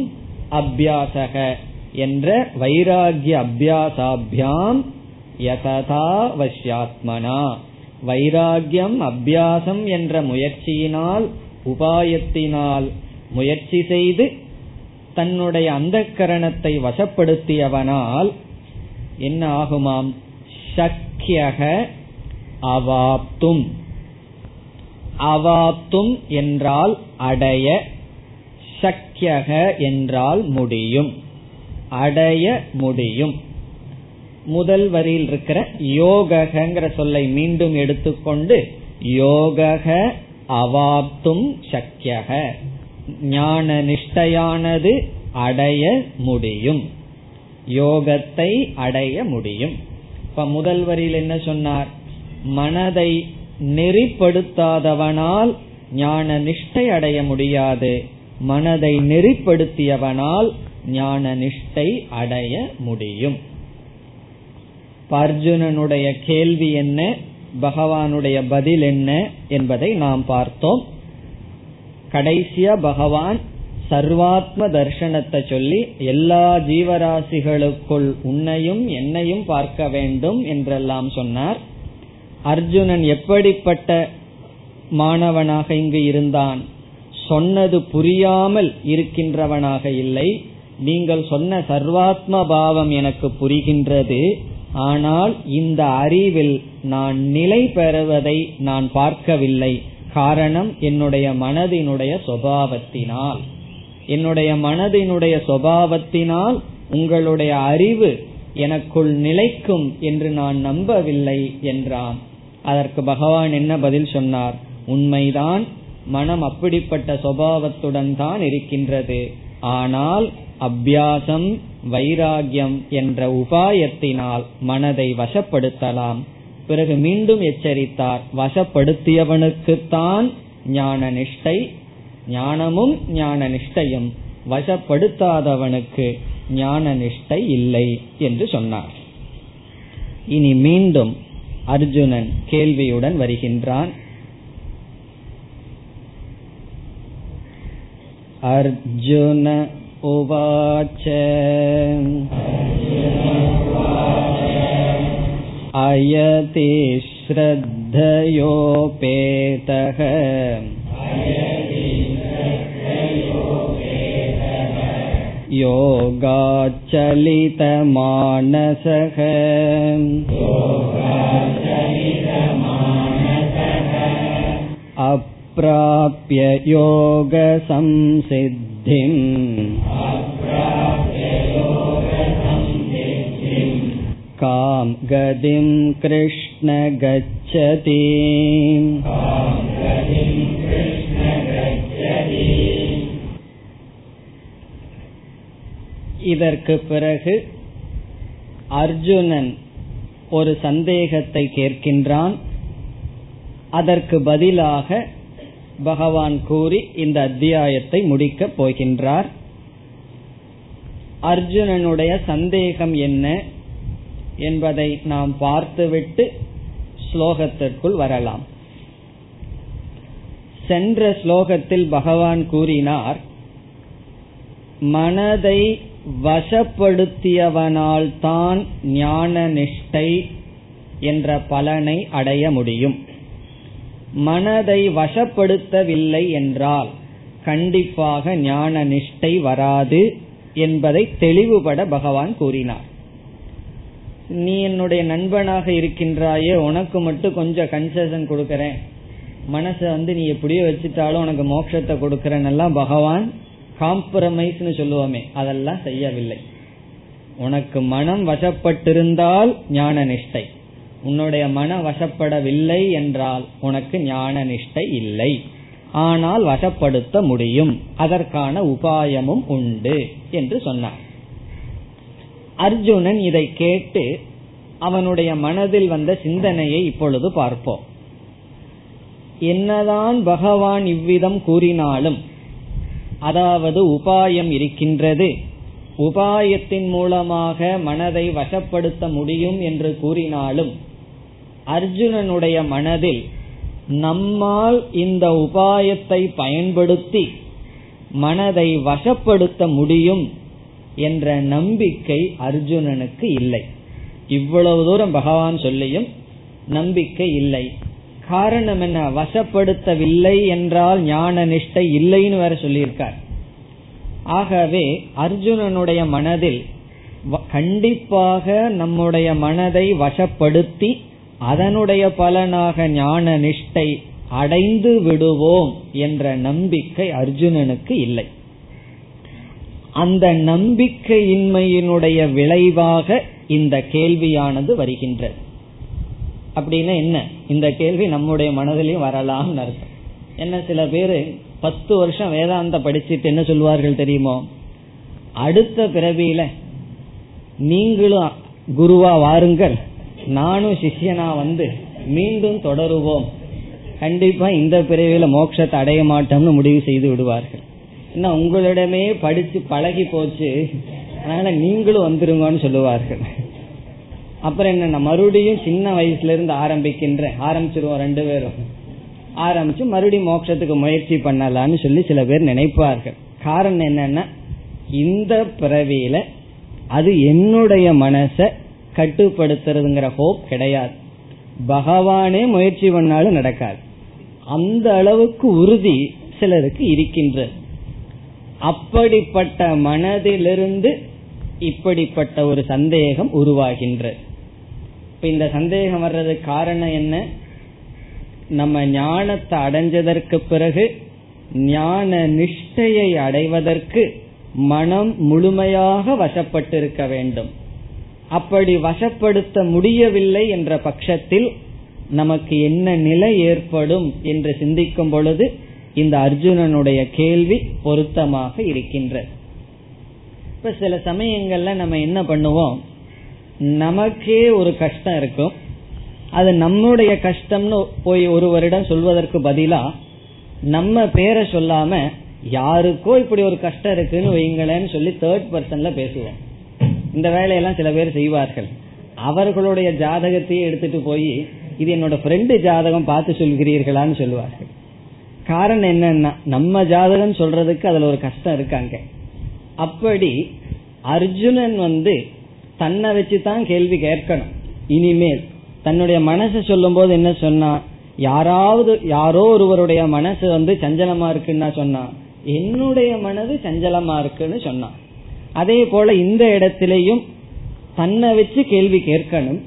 அபியாசக என்ற வைராகிய அபியாசாபியாம் யததா வஷ்யாத்மனா வைராகியம் அபியாசம் என்ற முயற்சியினால் உபாயத்தினால் முயற்சி செய்து தன்னுடைய அந்த கரணத்தை வசப்படுத்தியவனால் என்ன ஆகுமாம்? சக்கியக அவாப்தும். அவாப்தும் என்றால் அடைய சக்கியக என்றால் முடியும். அடைய முடியும். முதல் வரியில் இருக்கிற யோகங்கிற சொல்லை மீண்டும் எடுத்துக்கொண்டு யோகக அவாப்தும் சக்கியக ஞான நிஷ்டையானது அடைய முடியும். யோகத்தை அடைய முடியும். இப்ப முதல் வரியில் என்ன சொன்னார்? மனதை நெறிப்படுத்தாதவனால் ஞான நிஷ்டை அடைய முடியாது. மனதை நெறிப்படுத்தியவனால் ஞான நிஷ்டை அடைய முடியும். அர்ஜுனனுடைய கேள்வி என்ன? பகவானுடைய பதில் என்ன? என்பதை நாம் பார்த்தோம். கடைசியா பகவான் சர்வாத்ம தர்ஷனத்தை சொல்லி எல்லா ஜீவராசிகளுக்குள் உன்னையும் என்னையும் பார்க்க வேண்டும் என்றெல்லாம் சொன்னார். அர்ஜுனன் எப்படிப்பட்ட மாணவனாக இங்கு இருந்தான்? சொன்னது புரியாமல் இருக்கின்றவனாக இல்லை. நீங்கள் சொன்ன சர்வாத்ம பாவம் எனக்கு புரிகின்றது. ஆனால் இந்த அறிவில் நான் நிலை பெறுவதை நான் பார்க்கவில்லை. காரணம் என்னுடைய மனதினுடைய சுவாவத்தினால் என்னுடைய மனதினுடைய சுவாவத்தினால் உங்களுடைய அறிவு எனக்குள் நிலைக்கும் என்று நான் நம்பவில்லை என்றான். அதற்கு பகவான் என்ன பதில் சொன்னார்? உண்மைதான் மனம் அப்படிப்பட்ட சுவாவத்துடன் தான் இருக்கின்றது. ஆனால் அபியாசம் வைராகியம் என்ற உபாயத்தினால் மனதை வசப்படுத்தலாம். பிறகு மீண்டும் எச்சரித்தார். வசப்படுத்தியவனுக்குத்தான் ஞான நிஷ்டை ஞானமும் ஞான நிஷ்டையும் வசப்படுத்தாதவனுக்கு ஞான நிஷ்டை இல்லை என்று சொன்னார். இனி மீண்டும் அர்ஜுனன் கேள்வியுடன் வருகின்றான். அர்ஜுன உவாச்ச. अयति श्रद्धयोपेतः योगाच्चलितमानसः अप्राप्य योगसंसिद्धिम् कां गतिं कृष्ण गच्छति இதற்கு பிறகு அர்ஜுனன் ஒரு சந்தேகத்தை கேட்கின்றான் அதற்கு பதிலாக பகவான் கூறி இந்த அத்தியாயத்தை முடிக்கப் போகின்றார் அர்ஜுனனுடைய சந்தேகம் என்ன என்பதை நாம் பார்த்துவிட்டு ஸ்லோகத்திற்குள் வரலாம். சென்ற ஸ்லோகத்தில் பகவான் கூறினார் மனதை வசப்படுத்தியவனால் தான் ஞான நிஷ்டை என்ற பலனை அடைய முடியும். மனதை வசப்படுத்தவில்லை என்றால் கண்டிப்பாக ஞான நிஷ்டை வராது என்பதை தெளிவுபட பகவான் கூறினார். நீ என்னுடைய நண்பனாக இருக்கின்றாயே உனக்கு மட்டும் கொஞ்சம் கன்செஷன் கொடுக்கறேன். மனசை வந்து நீ எப்படியோ வச்சுட்டாலும் உனக்கு மோட்சத்தை கொடுக்கறேன்னெல்லாம் பகவான் காம்ப்ரமைஸ்னு சொல்லுவோமே. அதெல்லாம் செய்யவில்லை. உனக்கு மனம் வசப்பட்டிருந்தால் ஞான நிஷ்டை. உன்னுடைய மன வசப்படவில்லை என்றால் உனக்கு ஞான நிஷ்டை இல்லை. ஆனால் வசப்படுத்த முடியும். அதற்கான உபாயமும் உண்டு என்று சொன்னார். அர்ஜுனன் இதை கேட்டு அவனுடைய மனதில் வந்த சிந்தனையை இப்பொழுது பார்ப்போம். என்னதான் பகவான் இவ்விதம் கூறினாலும் அதாவது உபாயம் இருக்கின்றது உபாயத்தின் மூலமாக மனதை வசப்படுத்த முடியும் என்று கூறினாலும் அர்ஜுனனுடைய மனதில் நம்மால் இந்த உபாயத்தை பயன்படுத்தி மனதை வசப்படுத்த முடியும் என்ற நம்பிக்கை அர்ஜுனனுக்கு இல்லை. இவ்வளவு தூரம் பகவான் சொல்லியும் நம்பிக்கை இல்லை. காரணம் என்ன? வசப்படுத்தவில்லை என்றால் ஞான நிஷ்டை இல்லைன்னு வேற சொல்லியிருக்கார். ஆகவே அர்ஜுனனுடைய மனதில் கண்டிப்பாக நம்முடைய மனதை வசப்படுத்தி அதனுடைய பலனாக ஞான நிஷ்டை அடைந்து விடுவோம் என்ற நம்பிக்கை அர்ஜுனனுக்கு இல்லை. அந்த நம்பிக்கையின்மையினுடைய விளைவாக இந்த கேள்வியானது வருகின்றது. அப்படின்னா என்ன? இந்த கேள்வி நம்முடைய மனதிலையும் வரலாம் அர்த்தம். என்ன சில பேரு பத்து வருஷம் வேதாந்த படிச்சுட்டு என்ன சொல்வார்கள் தெரியுமோ? அடுத்த பிறவியில நீங்களும் குருவா வாருங்கள் நானும் சிஷ்யனா வந்து மீண்டும் தொடருவோம். கண்டிப்பா இந்த பிறவியில மோட்சத்தை அடைய மாட்டோம்னு முடிவு செய்து விடுவார்கள். என்ன உங்களிடமே படிச்சு பழகி போச்சு. அதனால நீங்களும் வந்துருங்கன்னு சொல்லுவார்கள். அப்புறம் என்ன மறுபடியும் சின்ன வயசுல இருந்து ஆரம்பிக்கின்ற ஆரம்பிச்சிருவோம் ரெண்டு பேரும். ஆரம்பிச்சு மறுபடியும் மோட்சத்துக்கு முயற்சி பண்ணலான்னு சொல்லி சில பேர் நினைப்பார்கள். காரணம் என்னன்னா இந்த பிறவியில அது என்னுடைய மனச கட்டுப்படுத்துறதுங்கிற ஹோப் கிடையாது. பகவானே முயற்சி பண்ணாலும் நடக்காது. அந்த அளவுக்கு உறுதி சிலருக்கு இருக்கின்றது. அப்படிப்பட்ட மனதிலிருந்து இப்படிப்பட்ட ஒரு சந்தேகம் உருவாகின்றது இப்ப இந்த சந்தேகம் வர்றதுக்கு காரணம் என்ன? நம்ம ஞானத்தை அடைஞ்சதற்கு பிறகு ஞான நிஷ்டையை அடைவதற்கு மனம் முழுமையாக வசப்பட்டிருக்க வேண்டும். அப்படி வசப்படுத்த முடியவில்லை என்ற பட்சத்தில் நமக்கு என்ன நிலை ஏற்படும் என்று சிந்திக்கும் பொழுது இந்த அர்ஜுனனுடைய கேள்வி பொருத்தமாக இருக்கின்றது இப்ப சில சமயங்கள்ல நம்ம என்ன பண்ணுவோம்? நமக்கே ஒரு கஷ்டம் இருக்கும். அது நம்முடைய கஷ்டம்னு போய் ஒருவரிடம் சொல்வதற்கு பதிலா நம்ம பேரை சொல்லாம யாருக்கோ இப்படி ஒரு கஷ்டம் இருக்குன்னு வைங்களேன்னு சொல்லி தேர்ட் பர்சன்ல பேசுவோம். இந்த வேலையெல்லாம் சில பேர் செய்வார்கள். அவர்களுடைய ஜாதகத்தையே எடுத்துட்டு போய் இது என்னோட ஃப்ரெண்டு ஜாதகம் பார்த்து சொல்கிறீர்களான்னு சொல்லுவார்கள். காரணம் என்னன்னா நம்ம ஜாதகம் சொல்றதுக்கு அதுல ஒரு கஷ்டம் இருக்காங்க அப்படி அர்ஜுனன் வந்து தன்னை வச்சு தான் கேள்வி கேட்கணும். இனிமேல் தன்னுடைய மனசை சொல்லும் போது என்ன சொன்னா யாராவது யாரோ ஒருவருடைய மனசு வந்து சஞ்சலமா இருக்குன்னா சொன்னா என்னுடைய மனது சஞ்சலமா இருக்குன்னு சொன்னான் அதே போல இந்த இடத்திலையும் தன்னை வச்சு கேள்வி கேட்கணும்.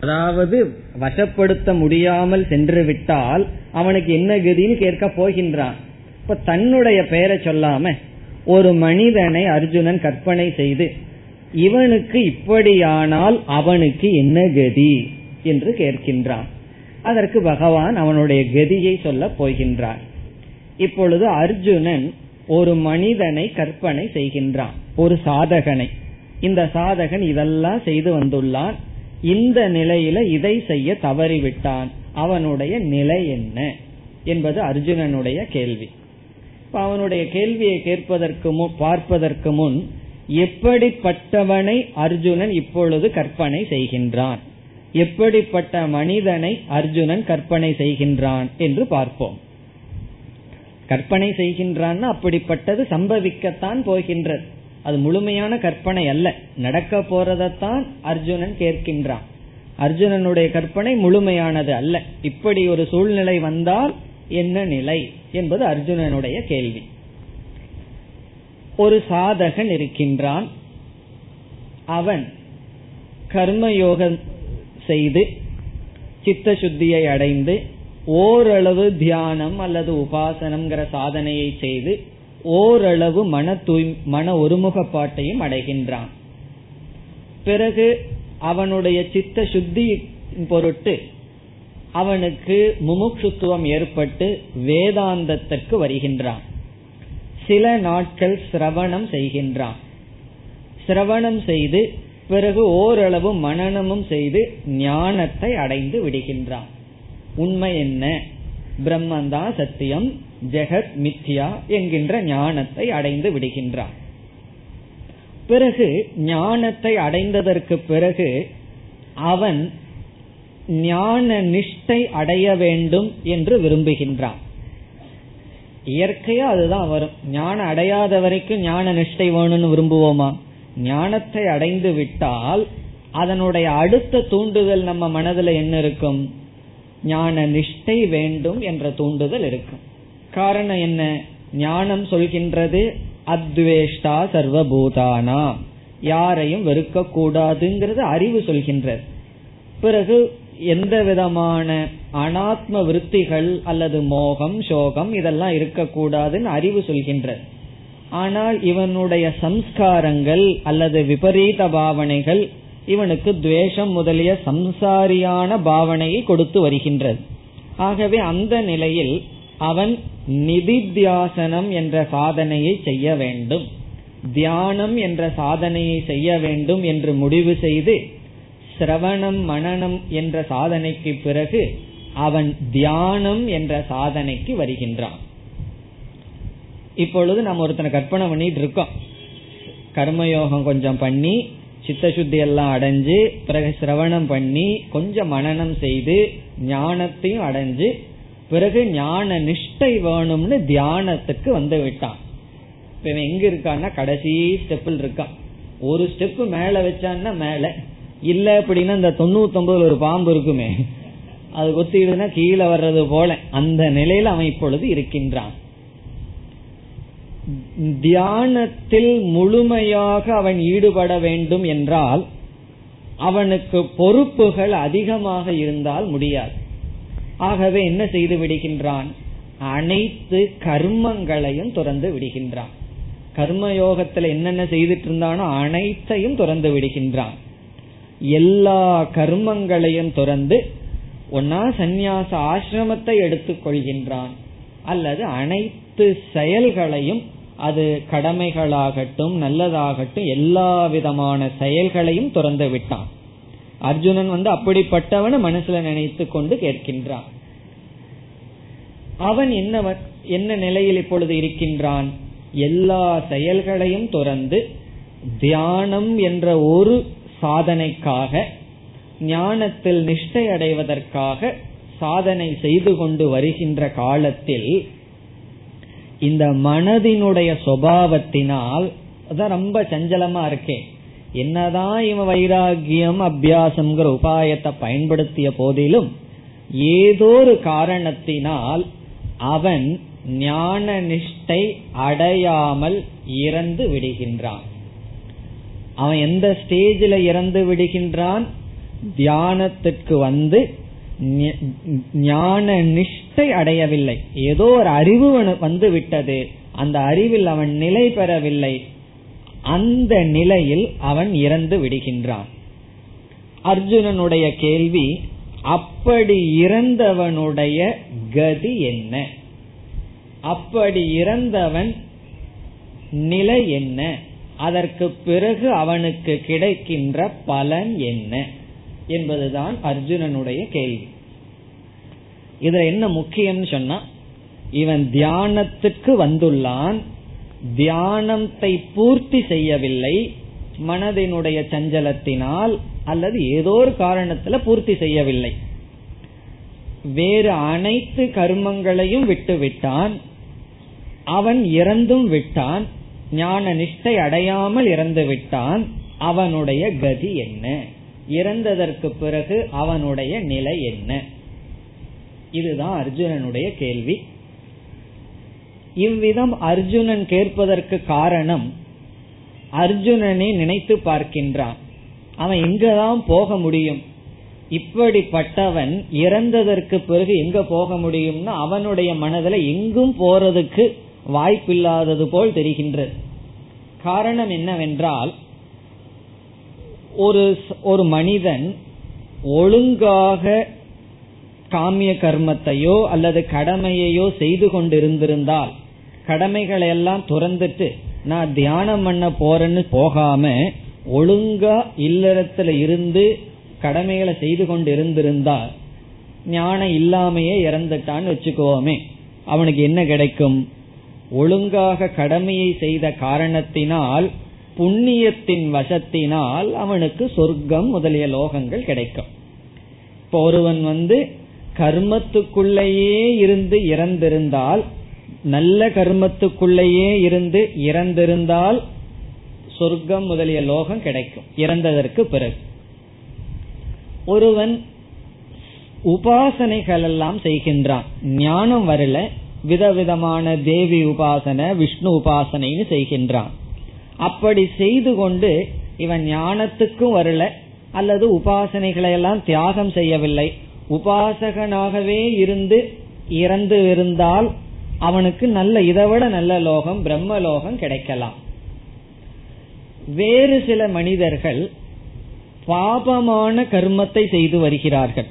அதாவது வசப்படுத்த முடியாமல் சென்று விட்டால் அவனுக்கு என்ன கதின்னு கேட்க போகின்றான். இப்ப தன்னுடைய பெயரை சொல்லாம ஒரு மனிதனை அர்ஜுனன் கற்பனை செய்து இவனுக்கு இப்படியானால் அவனுக்கு என்ன கதி என்று கேட்கின்றான். அதற்கு பகவான் அவனுடைய கதியை சொல்ல போகின்றார். இப்பொழுது அர்ஜுனன் ஒரு மனிதனை கற்பனை செய்கின்றான் ஒரு சாதகனை. இந்த சாதகன் இதெல்லாம் செய்து வந்துள்ளான். இந்த நிலையில இதை செய்ய தவறிவிட்டான். அவனுடைய நிலை என்ன? என்பது அர்ஜுனனுடைய கேள்வி. அவனுடைய கேள்வியை கேட்பதற்கு முன் பார்ப்பதற்கு முன் எப்படிப்பட்டவனை அர்ஜுனன் இப்பொழுது கற்பனை செய்கின்றான்? எப்படிப்பட்ட மனிதனை அர்ஜுனன் கற்பனை செய்கின்றான் என்று பார்ப்போம். கற்பனை செய்கின்றான் அப்படிப்பட்டது சம்பவிக்கத்தான் போகின்றது. அது முழுமையான கற்பனை அல்ல. நடக்க போறதைத்தான் அர்ஜுனன் கேட்கின்றான். அர்ஜுனனுடைய கற்பனை முழுமையானது அல்ல. இப்படி ஒரு சூழ்நிலை வந்தால் என்ன நிலை என்பது அர்ஜுனனுடைய கேள்வி. ஒரு சாதகன் இருக்கின்றான். அவன் கர்மயோகம் செய்து சித்த சுத்தியை அடைந்து ஓரளவு தியானம் அல்லது உபாசனம்ங்கிற சாதனையை செய்து ஓரளவு மன தூய் மன ஒருமுகப்பாட்டையும் அடைகின்றான். பிறகு அவனுடைய சித்த சுத்தி பொருட்டு அவனுக்கு முமுட்சுத்துவம் ஏற்பட்டு வேதாந்தத்திற்கு வருகின்றான். சில நாட்கள் சிரவணம் செய்கின்றான். சிரவணம் செய்து பிறகு ஓரளவு மனநமும் செய்து ஞானத்தை அடைந்து விடுகின்றான். உண்மை என்ன? பிரம்மந்தான் சத்தியம். ஜெகத் மித்யா என்கின்ற ஞானத்தை அடைந்து விடுகின்றான் பிறகு ஞானத்தை அடைந்ததற்கு பிறகு அவன் ஞான நிஷ்டை அடைய வேண்டும் என்று விரும்புகின்றான். இயற்கையா அதுதான் வரும். ஞானம் அடையாத வரைக்கும் ஞான நிஷ்டை வேணும்னு விரும்புவோமா? ஞானத்தை அடைந்து விட்டால் அதனுடைய அடுத்த தூண்டுதல் நம்ம மனதில் என்ன இருக்கும்? ஞான நிஷ்டை வேண்டும் என்ற தூண்டுதல் இருக்கும். காரணம் என்ன? ஞானம் சொல்கின்றது அத்வேஷ்டா சர்வபூதானா. யாரையும் வெறுக்க கூடாதுங்கிறது அறிவு சொல்கின்றது. பிறகு எந்த விதமான அனாத்ம விருத்திகள் அல்லது மோகம் சோகம் இதெல்லாம் இருக்கக்கூடாதுன்னு அறிவு சொல்கின்றது. ஆனால் இவனுடைய சம்ஸ்காரங்கள் அல்லது விபரீத பாவனைகள் இவனுக்கு துவேஷம் முதலிய சம்சாரியான பாவனையை கொடுத்து வருகின்றது. ஆகவே அந்த நிலையில் அவன் நிதித்தியாசனம் என்ற சாதனையை செய்ய வேண்டும். தியானம் என்ற சாதனையை செய்ய வேண்டும் என்று முடிவு செய்து சிரவணம் மனநம் என்ற சாதனைக்கு பிறகு அவன் தியானம் என்ற சாதனைக்கு வருகின்றான். இப்பொழுது நம்ம ஒருத்தனை கற்பனை பண்ணிட்டு இருக்கோம். கர்மயோகம் கொஞ்சம் பண்ணி சித்த சுத்தி எல்லாம் அடைஞ்சு பிறகு சிரவணம் பண்ணி கொஞ்சம் மனநம் செய்து ஞானத்தையும் அடைஞ்சு பிறகு ஞான நிஷ்டை வேணும்னு தியானத்துக்கு வந்து விட்டான். இப்ப இவன் எங்க இருக்கான்னா கடைசி ஸ்டெப்பில் இருக்கான். ஒரு ஸ்டெப் மேல வச்சான்னா மேல. இல்ல அப்படின்னா இந்த தொண்ணூத்தி ஒரு பாம்பு இருக்குமே அது கொத்திடுனா கீழே வர்றது போல. அந்த நிலையில அவன் இப்பொழுது இருக்கின்றான். தியானத்தில் முழுமையாக அவன் ஈடுபட வேண்டும் என்றால் அவனுக்கு பொறுப்புகள் அதிகமாக இருந்தால் முடியாது. ஆகவே என்ன செய்து விடுகின்றான்? அனைத்து கர்மங்களையும் துறந்து விடுகின்றான். கர்மயோகத்துல என்னென்ன செய்துட்டு இருந்தானோ அனைத்தையும் துறந்து விடுகின்றான். எல்லா கர்மங்களையும் துறந்து ஒன்னா சந்நியாச ஆசிரமத்தை எடுத்துக்கொள்கின்றான் அல்லது அனைத்து செயல்களையும் அது கடமைகளாகட்டும் நல்லதாகட்டும் எல்லா விதமான செயல்களையும் துறந்து விட்டான். அர்ஜுனன் வந்து அப்படிப்பட்டவன மனசுல நினைத்து கொண்டு கேட்கின்றான். அவன் என்ன என்ன நிலையில் இப்பொழுது இருக்கின்றான்? எல்லா செயல்களையும் துறந்து தியானம் என்ற ஒரு சாதனைக்காக ஞானத்தில் நிஷ்டை அடைவதற்காக சாதனை செய்து கொண்டு வருகின்ற காலத்தில் இந்த மனதினுடைய சுபாவத்தினால் அதான் ரொம்ப சஞ்சலமா இருக்கேன் என்னதான் இவன் வைராகியம் அபியாசம்ங்கிற உபாயத்தை பயன்படுத்திய போதிலும் ஏதோ ஒரு காரணத்தினால் அவன் ஞான நிஷ்டை அடையாமல் இறந்து விடுகின்றான். அவன் எந்த ஸ்டேஜில் இறந்து விடுகின்றான்? தியானத்திற்கு வந்து ஞான நிஷ்டை அடையவில்லை. ஏதோ ஒரு அறிவு வந்து விட்டது அந்த அறிவில் அவன் நிலை பெறவில்லை. அந்த நிலையில் அவன் இறந்து விடுகின்றான். அர்ஜுனனுடைய கேள்வி அப்படி இறந்தவனுடைய கதி என்ன? அப்படி இறந்தவன் நிலை என்ன? அதற்கு பிறகு அவனுக்கு கிடைக்கின்ற பலன் என்ன? என்பதுதான் அர்ஜுனனுடைய கேள்வி. இதுல என்ன முக்கியம்னு சொன்னா இவன் தியானத்துக்கு வந்துள்ளான் தியானத்தை பூர்த்தி செய்யவில்லை மனதினுடைய சஞ்சலத்தினால் அல்லது ஏதோ ஒரு காரணத்துல பூர்த்தி செய்யவில்லை. வேறு அனைத்து கர்மங்களையும் விட்டு விட்டான் அவன் இறந்தும் விட்டான் ஞான நிஷ்டை அடையாமல் இறந்து விட்டான் அவனுடைய கதி என்ன? இறந்ததற்கு பிறகு அவனுடைய நிலை என்ன? இதுதான் அர்ஜுனனுடைய கேள்வி. இவ்விதம் அர்ஜுனன் கேட்பதற்கு காரணம் அர்ஜுனனை நினைத்து பார்க்கின்றான். அவன் எங்கதான் போக முடியும்? இப்படிப்பட்டவன் இறந்ததற்கு பிறகு எங்க போக முடியும்னா அவனுடைய மனதில் எங்கும் போறதுக்கு வாய்ப்பில்லாதது போல் தெரிகின்றது. காரணம் என்னவென்றால் ஒரு ஒரு மனிதன் ஒழுங்காக காமிய கர்மத்தையோ அல்லது கடமையையோ செய்து கொண்டிருந்திருந்தால் கடமைகளை எல்லாம் துறந்துட்டு நான் தியானம் பண்ண போறேன்னு போகாம ஒழுங்கா இல்லறத்துல இருந்து கடமைகளை செய்து கொண்டு இருந்திருந்தா ஞானம் இல்லாமையே இறந்துட்டான்னு வச்சுக்கோமே அவனுக்கு என்ன கிடைக்கும்? ஒழுங்காக கடமையை செய்த காரணத்தினால் புண்ணியத்தின் வசத்தினால் அவனுக்கு சொர்க்கம் முதலிய லோகங்கள் கிடைக்கும். இப்போ ஒருவன் வந்து கர்மத்துக்குள்ளேயே இருந்து இறந்திருந்தால் நல்ல கர்மத்துக்குள்ளேயே இருந்து இறந்திருந்தால் சொர்க்கம் முதலிய லோகம் கிடைக்கும். இறந்ததற்கு பிறகு. ஒருவன் உபாசனைகள் எல்லாம் செய்கின்றான். ஞானம் வரல. விதவிதமான தேவி உபாசனை விஷ்ணு உபாசனைன்னு செய்கின்றான். அப்படி செய்து கொண்டு இவன் ஞானத்துக்கும் வரல. அல்லது உபாசனைகளை எல்லாம் தியாகம் செய்யவில்லை. உபாசகனாகவே இருந்து இறந்து இருந்தால் அவனுக்கு நல்ல இதைவிட நல்ல லோகம் பிரம்ம லோகம் கிடைக்கலாம். வேறு சில மனிதர்கள் பாபமான கர்மத்தை செய்து வருகிறார்கள்.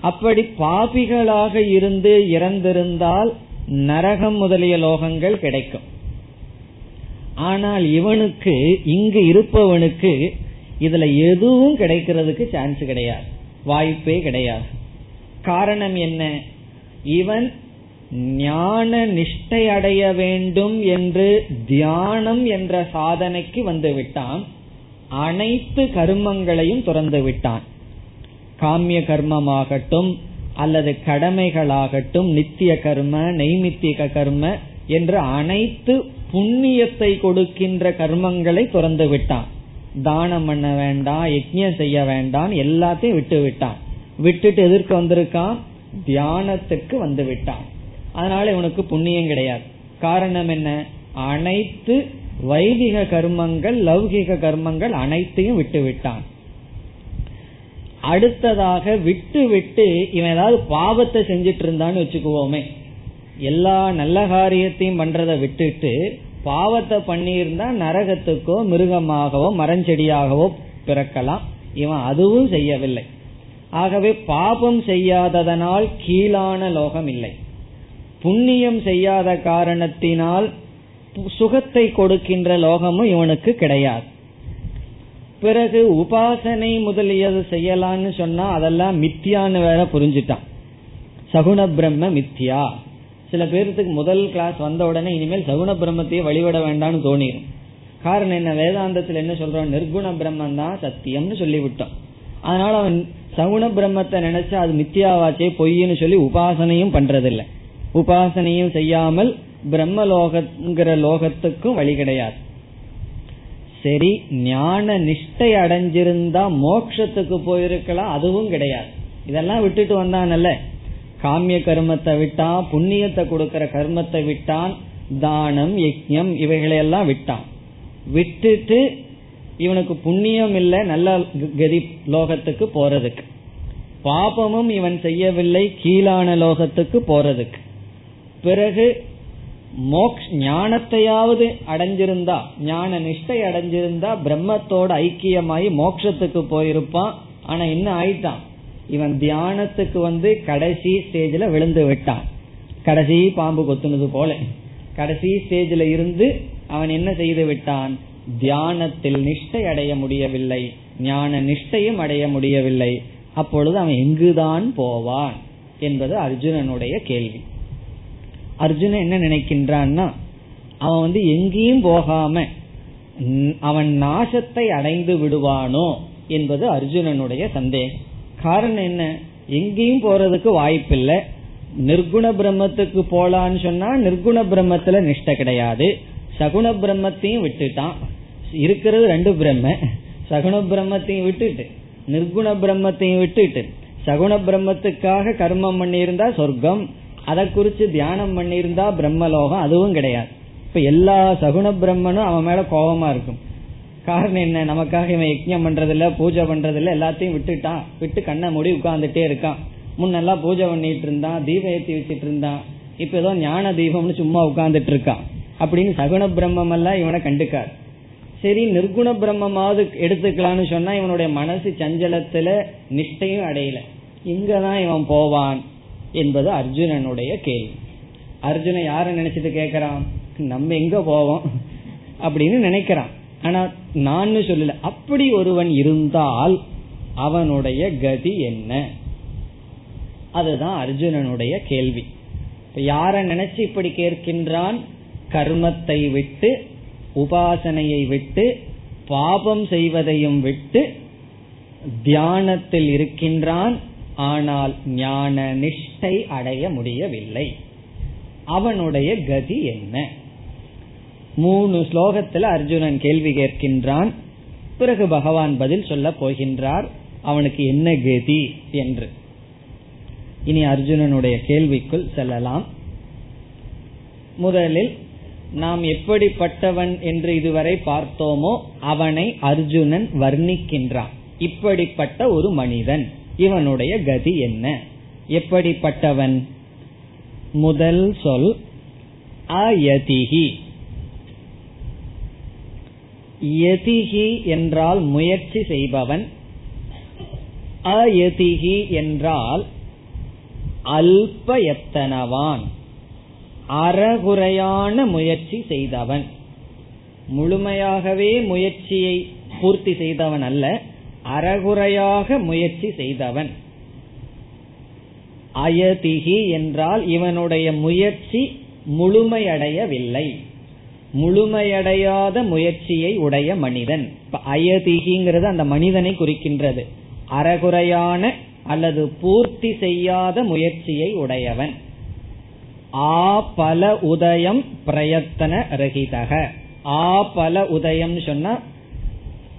அப்படி பாபிகளாக இருந்து இறந்திருந்தால் நரகம் முதலிய லோகங்கள் கிடைக்கும். ஆனால் இவனுக்கு இங்கு இருப்பவனுக்கு இதுல எதுவும் கிடைக்கிறதுக்கு சான்ஸ் கிடையாது. வாய்ப்பே கிடையாது. காரணம் என்ன? இவன் ஞான நிஷ்டை அடைய வேண்டும் என்று தியானம் என்ற சாதனைக்கு வந்து விட்டான். அனைத்து கர்மங்களையும் துறந்து விட்டான். காமிய கர்மமாகட்டும் அல்லது கடமைகளாகட்டும் நித்திய கர்ம நெய்மித்திக கர்ம என்று அனைத்து புண்ணியத்தை கொடுக்கின்ற கர்மங்களை துறந்து விட்டான். தானம் பண்ண வேண்டாம் யஜ்யம் செய்ய வேண்டாம் எல்லாத்தையும் விட்டு விட்டான். விட்டுட்டு எதிர்க்க வந்திருக்கான்? தியானத்துக்கு வந்து விட்டான். அதனால இவனுக்கு புண்ணியம் கிடையாது. காரணம் என்ன? அனைத்து வைதிக கர்மங்கள் லௌகிக கர்மங்கள் அனைத்தையும் விட்டு விட்டான் அடுத்ததாக விட்டு விட்டு இவன் ஏதாவது பாவத்தை செஞ்சிட்டு இருந்தான்னு வச்சுக்குவோமே. எல்லா நல்ல காரியத்தையும் பண்றதை விட்டுட்டு பாவத்தை பண்ணியிருந்தா நரகத்துக்கோ மிருகமாகவோ மரஞ்செடியாகவோ பிறக்கலாம். இவன் அதுவும் செய்யவில்லை. ஆகவே பாபம் செய்யாததனால் கீழான லோகம் இல்லை. புண்ணியம் செய்யாத காரணத்தினால் சுகத்தை கொடுக்கின்ற லோகமும் இவனுக்கு கிடையாது. பிறகு உபாசனை முதலியது செய்யலான்னு சொன்னா அதெல்லாம் மித்தியான்னு வேற புரிஞ்சுட்டான். சகுண பிரம்ம மித்தியா. சில பேர்த்துக்கு முதல் கிளாஸ் வந்த உடனே இனிமேல் சகுண பிரம்மத்தையே வழிபட வேண்டாம்னு தோணிடும் காரணம் என்ன? வேதாந்தத்தில் என்ன சொல்றோம் நிர்குண பிரம்மன் தான் சத்தியம்னு சொல்லிவிட்டோம் அதனால அவன் சகுண பிரம்மத்தை நினைச்சா அது மித்தியாவாச்சே பொய்ன்னு சொல்லி உபாசனையும் பண்றதில்லை. உபாசனையும் செய்யாமல் பிரம்ம லோகத்துக்கும் வழி கிடையாது. சரி ஞான நிஷ்டை அடைஞ்சிருந்தா மோக்ஷத்துக்கு போயிருக்கலாம் அதுவும் கிடையாது. இதெல்லாம் விட்டுட்டு வந்தானல்ல. காமிய கர்மத்தை விட்டான் புண்ணியத்தை கொடுக்கற கர்மத்தை விட்டான் தானம் யஜ்யம் இவைகளையெல்லாம் விட்டான். விட்டுட்டு இவனுக்கு புண்ணியம் இல்லை நல்ல கதி லோகத்துக்கு போறதுக்கு. பாபமும் இவன் செய்யவில்லை கீழான லோகத்துக்கு போறதுக்கு. பிறகு மோக்ஷ ஞானத்தையாவது அடைஞ்சிருந்தா ஞான நிஷ்டை அடைஞ்சிருந்தா பிரம்மத்தோட ஐக்கியமாயி மோக்ஷத்துக்கு போயிருப்பான். ஆனா என்ன ஆயிட்டான்? இவன் தியானத்துக்கு வந்து கடைசி ஸ்டேஜ்ல விழுந்து விட்டான். கடைசி பாம்பு கொத்துனது போல. கடைசி ஸ்டேஜ்ல இருந்து அவன் என்ன செய்து விட்டான்? தியானத்தில் நிஷ்டை அடைய முடியவில்லை. ஞான நிஷ்டையும் அடைய முடியவில்லை. அப்பொழுது அவன் எங்குதான் போவான்? என்பது அர்ஜுனனுடைய கேள்வி. அர்ஜுனன் என்ன நினைக்கின்றான்னா அவன் வந்து எங்கேயும் போகாம அவன் நாசத்தை அடைந்து விடுவானோ என்பது அர்ஜுனனுடைய சந்தேகம். காரணம் என்ன? எங்கேயும் போறதுக்கு வாய்ப்பில்லை. நிர்குண பிரம்மத்துக்கு போலான்னு சொன்னா நிர்குண பிரம்மத்துல நிஷ்ட கிடையாது. சகுண பிரம்மத்தையும் விட்டுட்டான். இருக்கிறது ரெண்டு பிரம்ம. சகுண பிரம்மத்தையும் விட்டுட்டு நிர்குண பிரம்மத்தையும் விட்டுட்டு சகுண பிரம்மத்துக்காக கர்மம் பண்ணியிருந்தா சொர்க்கம் அதை குறிச்சு தியானம் பண்ணியிருந்தா பிரம்மலோகம் அதுவும் கிடையாது. இப்ப எல்லா சகுண பிரம்மனும் அவன் மேல கோபமா இருக்கும். காரணம் என்ன? நமக்காக இவன் யஜ்யம் பண்றதில்ல பூஜை பண்றதில்ல எல்லாத்தையும் விட்டுட்டான். விட்டு கண்ணை மூடி உட்கார்ந்துட்டே இருக்கான். முன்னெல்லாம் பூஜை பண்ணிட்டு இருந்தான் தீபம் ஏற்றி வச்சுட்டு இருந்தான். இப்ப ஏதோ ஞான தீபம்னு சும்மா உட்கார்ந்துட்டு இருக்கான். அப்படின்னு சகுண பிரம்மம் எல்லாம் இவனை கண்டுக்காரு. சரி நிர்குண பிரம்மமாவது எடுத்துக்கலாம்னு சொன்னா இவனுடைய மனசு சஞ்சலத்துல நிஷ்டையும் அடையல. இங்கதான் இவன் போவான். என்பது அர்ஜுனனுடைய கேள்வி. அர்ஜுனன் யார நினைச்சிட்டு கேக்குறான் நம்ம எங்க போவோம்? அப்படின்னு நினைக்கிறான். ஆனா நான் சொல்லல. அப்படி ஒருவன் இருந்தால் அவனுடைய கதி என்ன? அதுதான் அர்ஜுனனுடைய கேள்வி. யார நினைச்சு இப்படி கேட்கின்றான்? கர்மத்தை விட்டு உபாசனையை விட்டு பாபம் செய்வதையும் விட்டு தியானத்தில் இருக்கின்றான் ஆனால் ஞான நிஷ்டை அடைய முடியவில்லை. அவனுடைய கதி என்ன? மூணு ஸ்லோகத்தில் அர்ஜுனன் கேள்வி கேட்கின்றான். பிறகு பகவான் பதில் சொல்ல போகின்றார். அவனுக்கு என்ன கதி என்று. இனி அர்ஜுனனுடைய கேள்விக்குள் செல்லலாம். முதலில் நாம் எப்படிப்பட்டவன் என்று இதுவரை பார்த்தோமோ அவனை அர்ஜுனன் வர்ணிக்கின்றான். இப்படிப்பட்ட ஒரு மனிதன். இவனுடைய கதி என்ன? எப்படிப்பட்டவன்? முதல் சொல் அயதிகி யதிகி என்றால் முயற்சி செய்பவன். அயதிகி என்றால் அல்பயத்தனவான். அறகுறையான முயற்சி செய்தவன். முழுமையாகவே முயற்சியை பூர்த்தி செய்தவன் அல்ல. அறகுறையாக முயற்சி செய்தவன். அயதிகி என்றால் இவனுடைய முயற்சி முழுமையடையவில்லை. முழுமையடையாத முயற்சியை உடைய மனிதன். அயதிகிங்கிறது அந்த மனிதனை குறிக்கின்றது. அறகுறையான அல்லது பூர்த்தி செய்யாத முயற்சியை உடையவன். ஆ பல உதயம் பிரயத்தன ரகிதக. ஆ பல உதயம் சொன்னா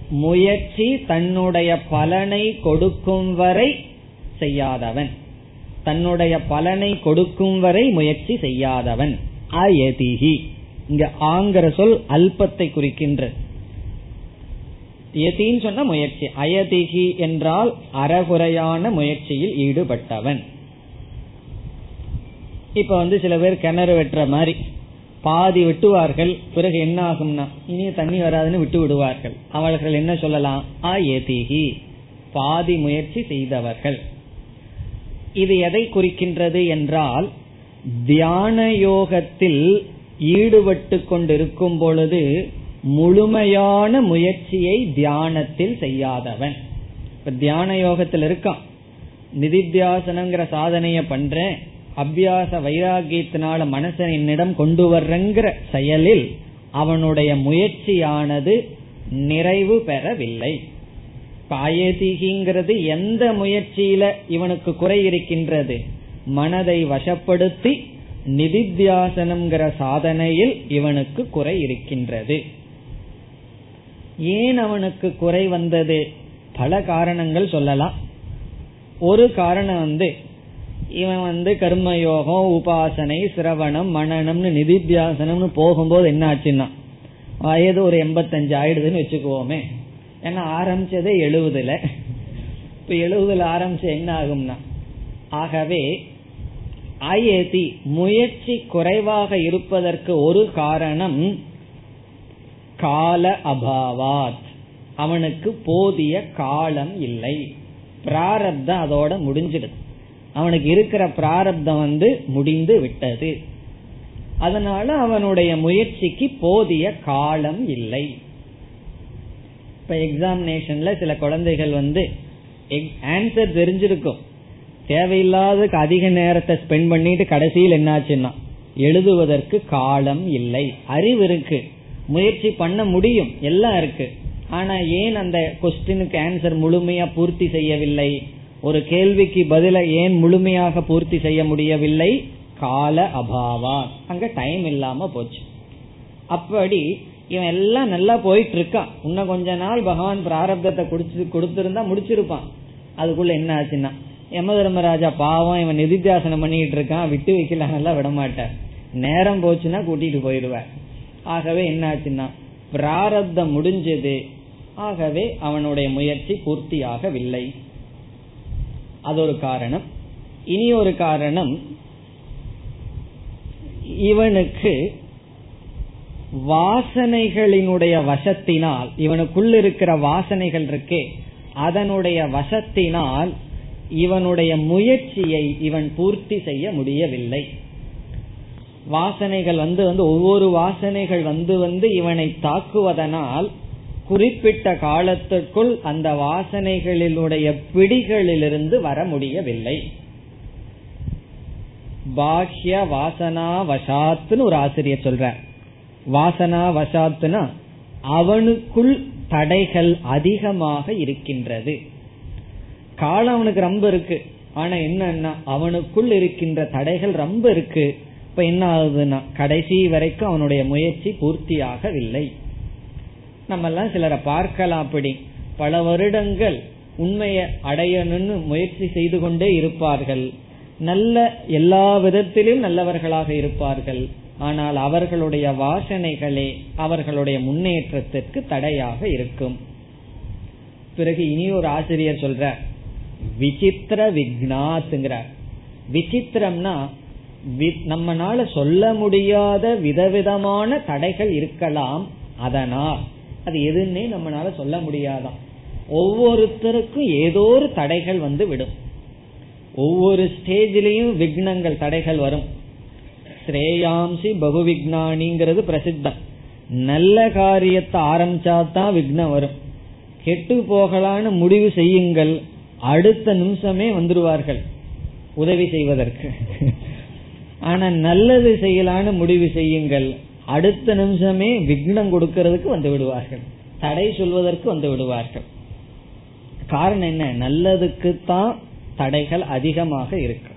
முயற்சி தன்னுடைய பலனை கொடுக்கும் வரை செய்யாதவன். தன்னுடைய பலனை கொடுக்கும் வரை முயற்சி செய்யாதவன். அயதிகி இங்க ஆங்கிற சொல் அல்பத்தை குறிக்கின்ற. எதின்னு சொன்ன முயற்சி. அயதிகி என்றால் அறகுறையான முயற்சியில் ஈடுபட்டவன். இப்ப வந்து சில பேர் கிணறு வெட்டுற மாதிரி. பாதி வெட்டுவார்கள் பிறகு என்ன ஆகும்னா இனிய தண்ணி வராதுன்னு விட்டு விடுவார்கள் அவர்கள் என்ன சொல்லலாம்? அயதிகி பாதி முயற்சி செய்தவர்கள். இது எதை குறிக்கின்றது என்றால் தியான யோகத்தில் ஈடுபட்டு கொண்டிருக்கும் பொழுது முழுமையான முயற்சியை தியானத்தில் செய்யாதவன். இப்ப தியான யோகத்தில் இருக்கான். நிதித்தியாசனங்கிற சாதனைய பண்றேன். அபியாச வைராகியத்தினால மனசை என்னிடம் கொண்டு வர்றங்கிற செயலில் அவனுடைய முயற்சியானது நிறைவு பெறவில்லை. பாயதிகிங்கிறது எந்த முயற்சியில இவனுக்கு குறை இருக்கின்றது? மனதை வசப்படுத்தி நிதித்தியாசனம்ங்கிற சாதனையில் இவனுக்கு குறை இருக்கின்றது. ஏன் அவனுக்கு குறை வந்தது? பல காரணங்கள் சொல்லலாம். ஒரு காரணம் வந்து இவன் வந்து கர்மயோகம் உபாசனை சிரவணம் மனநம்னு நிதித்தியாசனம்னு போகும்போது என்ன ஆச்சுன்னா வயது ஒரு எண்பத்தஞ்சு ஆயிடுதுன்னு வச்சுக்குவோமே. ஏன்னா ஆரம்பிச்சதே எழுபதுல. இப்ப எழுபதுல ஆரம்பிச்சு என்ன ஆகும்னா ஆகவே அயதி முயற்சி குறைவாக இருப்பதற்கு ஒரு காரணம் கால அபாவாத். அவனுக்கு போதிய காலம் இல்லை. பிராரப்தம் அதோட முடிஞ்சிடுது. அவனுக்கு இருக்கிற பிராரப்தம் வந்து முடிந்து விட்டது. அதனால அவனுடைய முயற்சிக்கு போதிய காலம் இல்லை. இப்ப எக்ஸாமினேஷன்ல சில குழந்தைகள் வந்து ஆன்சர் தெரிஞ்சிருக்கும். தேவையில்லாததுக்கு அதிக நேரத்தை ஸ்பெண்ட் பண்ணிட்டு கடைசியில் என்னாச்சுன்னா எழுதுவதற்கு காலம் இல்லை. அறிவு இருக்கு. முயற்சி பண்ண முடியும். எல்லாம் இருக்கு. ஆனா ஏன் அந்த கொஸ்டினுக்கு ஆன்சர் முழுமையா பூர்த்தி செய்யவில்லை? ஒரு கேள்விக்கு பதில ஏன் முழுமையாக பூர்த்தி செய்ய முடியவில்லை? கால அபாவா. அங்க டைம் இல்லாம போச்சு. அப்படி இவன் எல்லாம் நல்லா போயிட்டு இருக்கான் இன்னும் கொஞ்ச நாள் பகவான் பிராரப்தத்தை குடிச்சு கொடுத்திருந்தா முடிச்சிருப்பான். அதுக்குள்ள என்ன ஆச்சுன்னா யம தர்மராஜா பாவம் இவன் நிதித்தியாசனம் பண்ணிட்டு இருக்கான் விட்டு வைக்கல நல்லா விட மாட்டார். நேரம் போச்சுன்னா கூட்டிட்டு போயிடுவார். ஆகவே என்ன ஆச்சுன்னா பிராரப்தம் முடிஞ்சது. ஆகவே அவனுடைய முயற்சி பூர்த்தியாகவில்லை. அது ஒரு காரணம். இனி ஒரு காரணம் இவனுக்கு வாசனைகளினுடைய வசத்தினால் இவனுக்குள் இருக்கிற வாசனைகள் இருக்கே அதனுடைய வசத்தினால் இவனுடைய முயற்சியை இவன் பூர்த்தி செய்ய முடியவில்லை. வாசனைகள் வந்து வந்து ஒவ்வொரு வாசனைகள் வந்து வந்து இவனை தாக்குவதனால் குறிப்பிட்ட காலத்திற்குள் அந்த வாசனைகளினுடைய பிடிகளிலிருந்து வர முடியவில்லை. பாஹ்ய வாசனா வசாத்துன்னு ஒரு ஆசிரியர் சொல்ற வாசனா வசாத்துனா அவனுக்குள் தடைகள் அதிகமாக இருக்கின்றது. காலம் அவனுக்கு ரொம்ப இருக்கு. ஆனா என்னன்னா அவனுக்குள் இருக்கின்ற தடைகள் ரொம்ப இருக்கு. இப்ப என்ன ஆகுதுன்னா கடைசி வரைக்கும் அவனுடைய முயற்சி பூர்த்தியாகவில்லை. நம்ம எல்லாம் சிலரை பார்க்கலாம் அப்படி. பல வருடங்கள் உண்மையை அடையணும்னு முயற்சி செய்து கொண்டே இருப்பார்கள். நல்ல எல்லா விதத்திலும் நல்லவர்களாக இருப்பார்கள். ஆனால் அவர்களுடைய வாசனைகளே அவர்களுடைய முன்னேற்றத்திற்கு தடையாக இருக்கும். பிறகு இனி ஒரு ஆசிரியர் சொல்ற விசித்திர விக்னாத்துங்கிறார். விசித்திரம்னா நம்மனால சொல்ல முடியாத விதவிதமான தடைகள் இருக்கலாம். அதனால் அது எதுன்னே நம்மளால சொல்ல முடியாதான். ஒவ்வொருத்தருக்கும் ஏதோ ஒரு தடைகள் வந்து விடும். ஒவ்வொரு ஸ்டேஜிலையும் விக்னங்கள் தடைகள் வரும். ஸ்ரேயாம்சி பகு விக்னானிங்கிறது பிரசித்தம். நல்ல காரியத்தை ஆரம்பிச்சா தான் விக்னம் வரும். கெட்டு போகலான்னு முடிவு செய்யுங்கள் அடுத்த நிமிஷமே வந்துருவார்கள் உதவி செய்வதற்கு. ஆனா நல்லது செய்யலான்னு முடிவு செய்யுங்கள் அடுத்த நிமிஷமே விக்னம் கொடுக்கறதுக்கு வந்து விடுவார்கள். தடை சொல்வதற்கு வந்து விடுவார்கள். காரணம் என்ன? நல்லதுக்கு தான் தடைகள் அதிகமாக இருக்கு.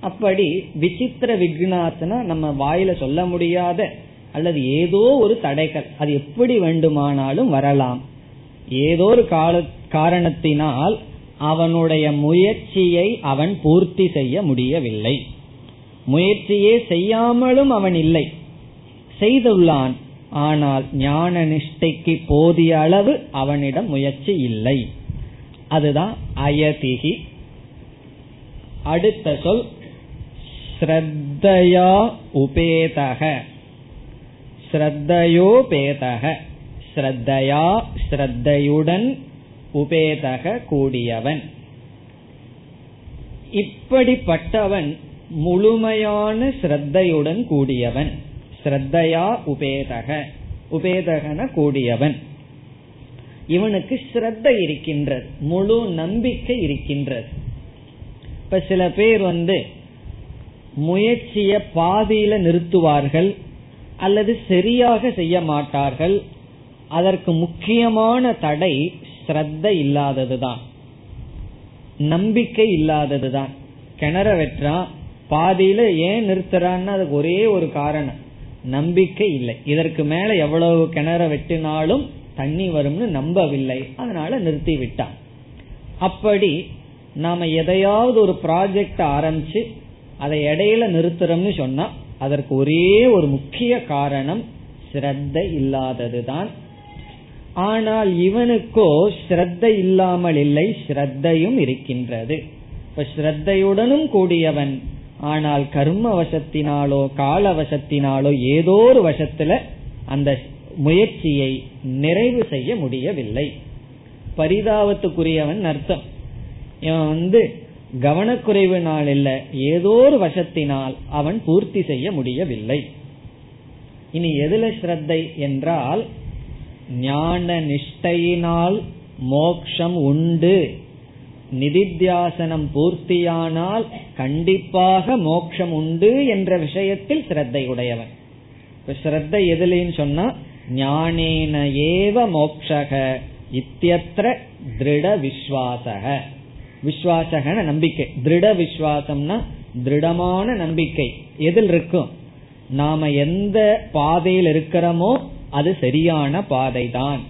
அப்படி விசித்திர விக்னாத்னா நம்ம வாயில சொல்ல முடியாத அல்லது ஏதோ ஒரு தடைகள். அது எப்படி வேண்டுமானாலும் வரலாம். ஏதோ ஒரு கால காரணத்தினால் அவனுடைய முயற்சியை அவன் பூர்த்தி செய்ய முடியவில்லை. முயற்சியே செய்யாமலும் அவன் இல்லை. செய்துள்ளான். ஆனால் ஞான நிஷ்டைக்கு போதிய அளவு அவனிடம் முயற்சி இல்லை. அதுதான் அயதிகி அடுத்த சொல் ஸ்ரத்தையா உபேதக. ஸ்ரத்தையோபேதக ஸ்ரத்தையா ஸ்ரத்தையுடன் உபேதக கூடியவன். இப்படிப்பட்டவன் முழுமையான ஸ்ரத்தையுடன் கூடியவன். ஸ்ரத்தையா உபேதக. உபேதகன கூடியவன். இவனுக்கு ஸ்ரத்த இருக்கின்றது. முழு நம்பிக்கை இருக்கின்றது. இப்ப சில பேர் வந்து முயற்சிய பாதியில நிறுத்துவார்கள் அல்லது சரியாக செய்ய மாட்டார்கள். அதற்கு முக்கியமான தடை ஸ்ரத்த இல்லாததுதான். நம்பிக்கை இல்லாததுதான். கிணற வெட்டுறான் பாதியில ஏன் நிறுத்துறான்னு அதுக்கு ஒரே ஒரு காரணம். நம்பிக்கை இல்லை. இதற்கு மேல எவ்வளவு கிணற வெட்டினாலும் தண்ணி வரும்னு நம்பவில்லை. அதனால நிறுத்தி விட்டான். அப்படி நாம எதையாவது ஒரு ப்ராஜெக்ட் ஆரம்பிச்சு அதை இடையில நிறுத்துறோம்னு சொன்னா அதற்கு ஒரே ஒரு முக்கிய காரணம் ஸ்ரத்த இல்லாததுதான். ஆனால் இவனுக்கோ ஸ்ரத்த இல்லாமல் இல்லை ஸ்ரத்தையும் இருக்கின்றது. இப்ப ஸ்ரத்தையுடனும் கூடியவன் ஆனால் கர்ம வசத்தினாலோ கால வசத்தினாலோ ஏதோ ஒரு வசத்துல அந்த முயற்சியை நிறைவு செய்ய முடியவில்லை. பரிதாபத்துக்குரியவன் அர்த்தம். இவன் வந்து கவனக்குறைவினால் இல்ல ஏதோ ஒரு வசத்தினால் அவன் பூர்த்தி செய்ய முடியவில்லை. இனி எதுல ஸ்ரத்தை என்றால் ஞான நிஷ்டையினால் மோக்ஷம் உண்டு. நிதித்தியாசனம் பூர்த்தியானால் கண்டிப்பாக மோட்சம் உண்டு என்ற விஷயத்தில் ஸ்ரத்தை உடையவன் இப்ப எதுலேன்னு சொன்னா ஞானேன ஏவ மோக்ஷக இத்தியத்திர திருட விஸ்வாசக. விஸ்வாசகன நம்பிக்கை. திருட விஸ்வாசம்னா திருடமான நம்பிக்கை. எதில் இருக்கும்? நாம எந்த பாதையில் இருக்கிறோமோ அது சரியான பாதை தான்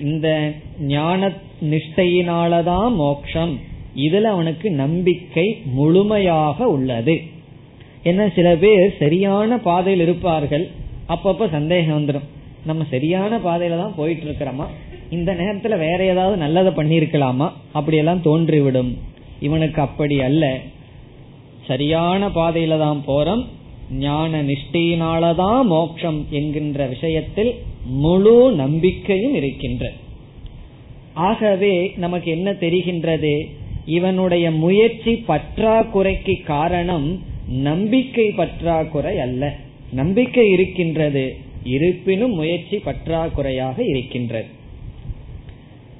இந்த ஞான நிஷ்டையினாலதான் மோக்ஷம். இதுல அவனுக்கு நம்பிக்கை முழுமையாக உள்ளது. என்ன சில பேர் சரியான பாதையில் இருப்பார்கள். அப்பப்ப சந்தேகம் வந்துடும் நம்ம சரியான பாதையில தான் போயிட்டு இருக்கிறோமா இந்த நேரத்துல வேற ஏதாவது நல்லதை பண்ணிருக்கலாமா அப்படியெல்லாம் தோன்றிவிடும். இவனுக்கு அப்படி அல்ல. சரியான பாதையில தான் போறோம். ஞான நிஷ்டையினாலதான் மோட்சம் என்கின்ற விஷயத்தில் முழு நம்பிக்கையும் இருக்கின்ற ஆகவே நமக்கு என்ன தெரிகின்றது? இவனுடைய முயற்சி பற்றாக்குறைக்கு காரணம் நம்பிக்கை பற்றாக்குறை அல்ல. நம்பிக்கை இருக்கின்றது இருப்பினும் முயற்சி பற்றாக்குறையாக இருக்கின்றது.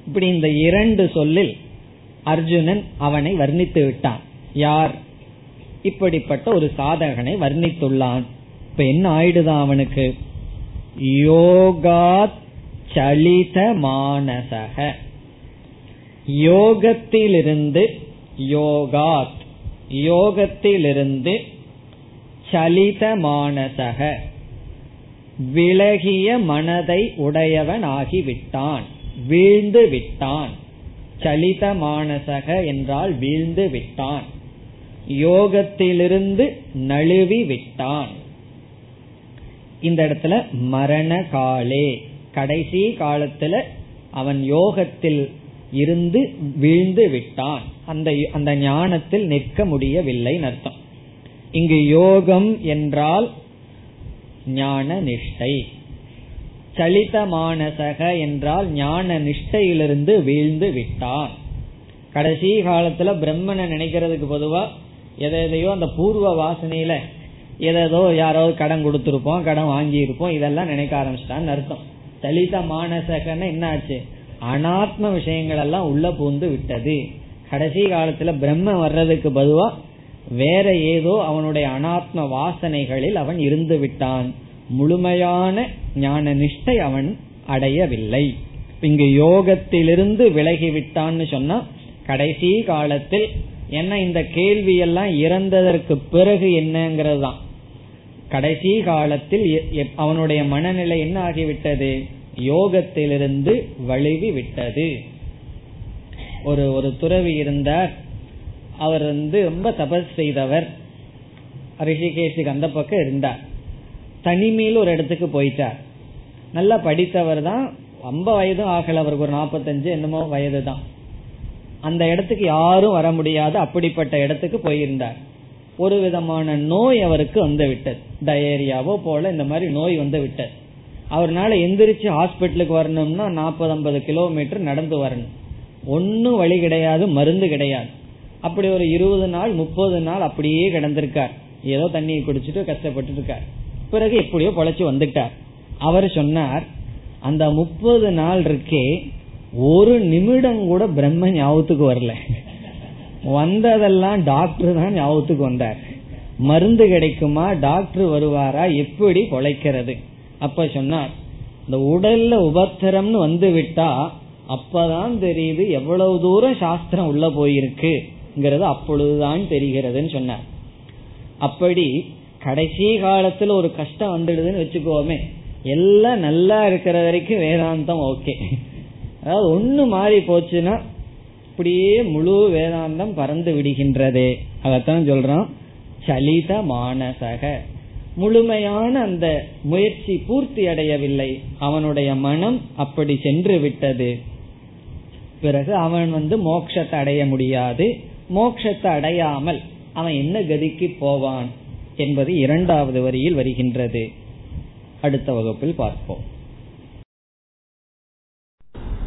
இப்படி இந்த இரண்டு சொல்லில் அர்ஜுனன் அவனை வர்ணித்து விட்டான். யார்? இப்படிப்பட்ட ஒரு சாதகனை வர்ணித்துள்ளான். இப்ப என்ன ஆயிடுதான் அவனுக்கு? யோகாத் சலித மானசக யோகத்திலிருந்து யோகாத் யோகத்திலிருந்து சலித மானசக விலகிய மனதை உடையவனாகி விட்டான் வீழ்ந்து விட்டான் சலித மானசக என்றால் வீழ்ந்து விட்டான் யோகத்திலிருந்து நழுவி விட்டான் இந்த இடத்துல மரண காலே கடைசி காலத்துல அவன் யோகத்தில் இருந்து வீழ்ந்து விட்டான். அந்த அந்த ஞானத்தில் நிற்க முடியவில்லை அர்த்தம். இங்கு யோகம் என்றால் ஞான நிஷ்டை. சலித மானசக என்றால் ஞான நிஷ்டையிலிருந்து வீழ்ந்து விட்டான். கடைசி காலத்துல பிரம்மனை நினைக்கிறதுக்கு பொதுவா எதையோ அந்த பூர்வ வாசனையில ஏதோ யாராவது கடன் கொடுத்துருப்போம் கடன் வாங்கி இருப்போம் இதெல்லாம் நினைக்க ஆரம்பிச்சிட்டான்னு அர்த்தம். தலித மானசகன்னு என்னாச்சு? அனாத்ம விஷயங்கள் எல்லாம் உள்ள பூந்து விட்டது. கடைசி காலத்துல பிரம்ம வர்றதுக்கு பதுவா வேற ஏதோ அவனுடைய அனாத்ம வாசனைகளில் அவன் இருந்து விட்டான். முழுமையான ஞான நிஷ்டை அவன் அடையவில்லை. இங்கு யோகத்திலிருந்து விலகி விட்டான்னு சொன்னா கடைசி காலத்தில் என்ன இந்த கேள்வி எல்லாம் இறந்ததற்கு பிறகு என்னங்கிறது தான் கடைசி காலத்தில் அவனுடைய மனநிலை என்ன ஆகிவிட்டது? யோகத்திலிருந்து வழுவி விட்டது. ஒரு ஒரு துறவி இருந்தார். அவர் வந்து ரொம்ப தபஸ் செய்தவர். ரிஷிகேஷுக்கு அந்த பக்கம் இருந்தார். தனிமையில் ஒரு இடத்துக்கு போயிட்டார். நல்லா படித்தவர் தான். ரொம்ப வயதும் ஆகல. அவருக்கு ஒரு நாற்பத்தஞ்சு என்னமோ வயது தான் அந்த இடத்துக்கு யாரும் வர முடியாது. அப்படிப்பட்ட இடத்துக்கு போயிருந்தார். ஒரு விதமான நோய் அவருக்கு வந்து விட்டது. டயரியாவோ போல இந்த மாதிரி நோய் வந்து விட்டது. அவர்னால எந்திரிச்சு ஹாஸ்பிட்டலுக்கு வரணும்னா நாற்பது ஐம்பது கிலோமீட்டர் நடந்து வரணும். ஒன்னும் வழி கிடையாது மருந்து கிடையாது. அப்படி ஒரு இருபது நாள் முப்பது நாள் அப்படியே கிடந்திருக்கார். ஏதோ தண்ணியை குடிச்சிட்டு கஷ்டப்பட்டு இருக்கார் பிறகு எப்படியோ பொழைச்சு வந்துட்டார். அவர் சொன்னார் அந்த முப்பது நாள் இருக்கே ஒரு நிமிடம் கூட பிரம்ம ஞாபகத்துக்கு வரல. வந்ததெல்லாம் டாக்டர் தான் ஞாபகத்துக்கு வந்தார். மருந்து கிடைக்குமா? டாக்டர் வருவாரா? எப்படி பொழைக்கிறது? அப்ப சொன்னார் இந்த உடல்ல உபத்திரம்னு வந்து விட்டா அப்பதான் தெரியுது எவ்வளவு தூரம் சாஸ்திரம் உள்ள போயிருக்குங்கிறது அப்பொழுதுதான் தெரிகிறதுன்னு சொன்னார். அப்படி கடைசி காலத்துல ஒரு கஷ்டம் வந்துடுதுன்னு வச்சுக்கோமே எல்லாம் நல்லா இருக்கிற வரைக்கும் வேதாந்தம் ஓகே. அதாவது ஒண்ணு மாறி போச்சுன்னா அப்படியே முழு வேதாந்தம் பறந்து விடுகின்றது. அதத்தான் சொல்றான். சலித மானசக. முழுமையான அந்த முயற்சி பூர்த்தி அடையவில்லை. அவனுடைய மனம் அப்படி சென்று விட்டது. பிறகு அவன் வந்து மோட்சத்தை அடைய முடியாது. மோட்சத்தை அடையாமல் அவன் என்ன கதிக்கு போவான் என்பது இரண்டாவது வரியில் வருகின்றது. அடுத்த வகுப்பில் பார்ப்போம்.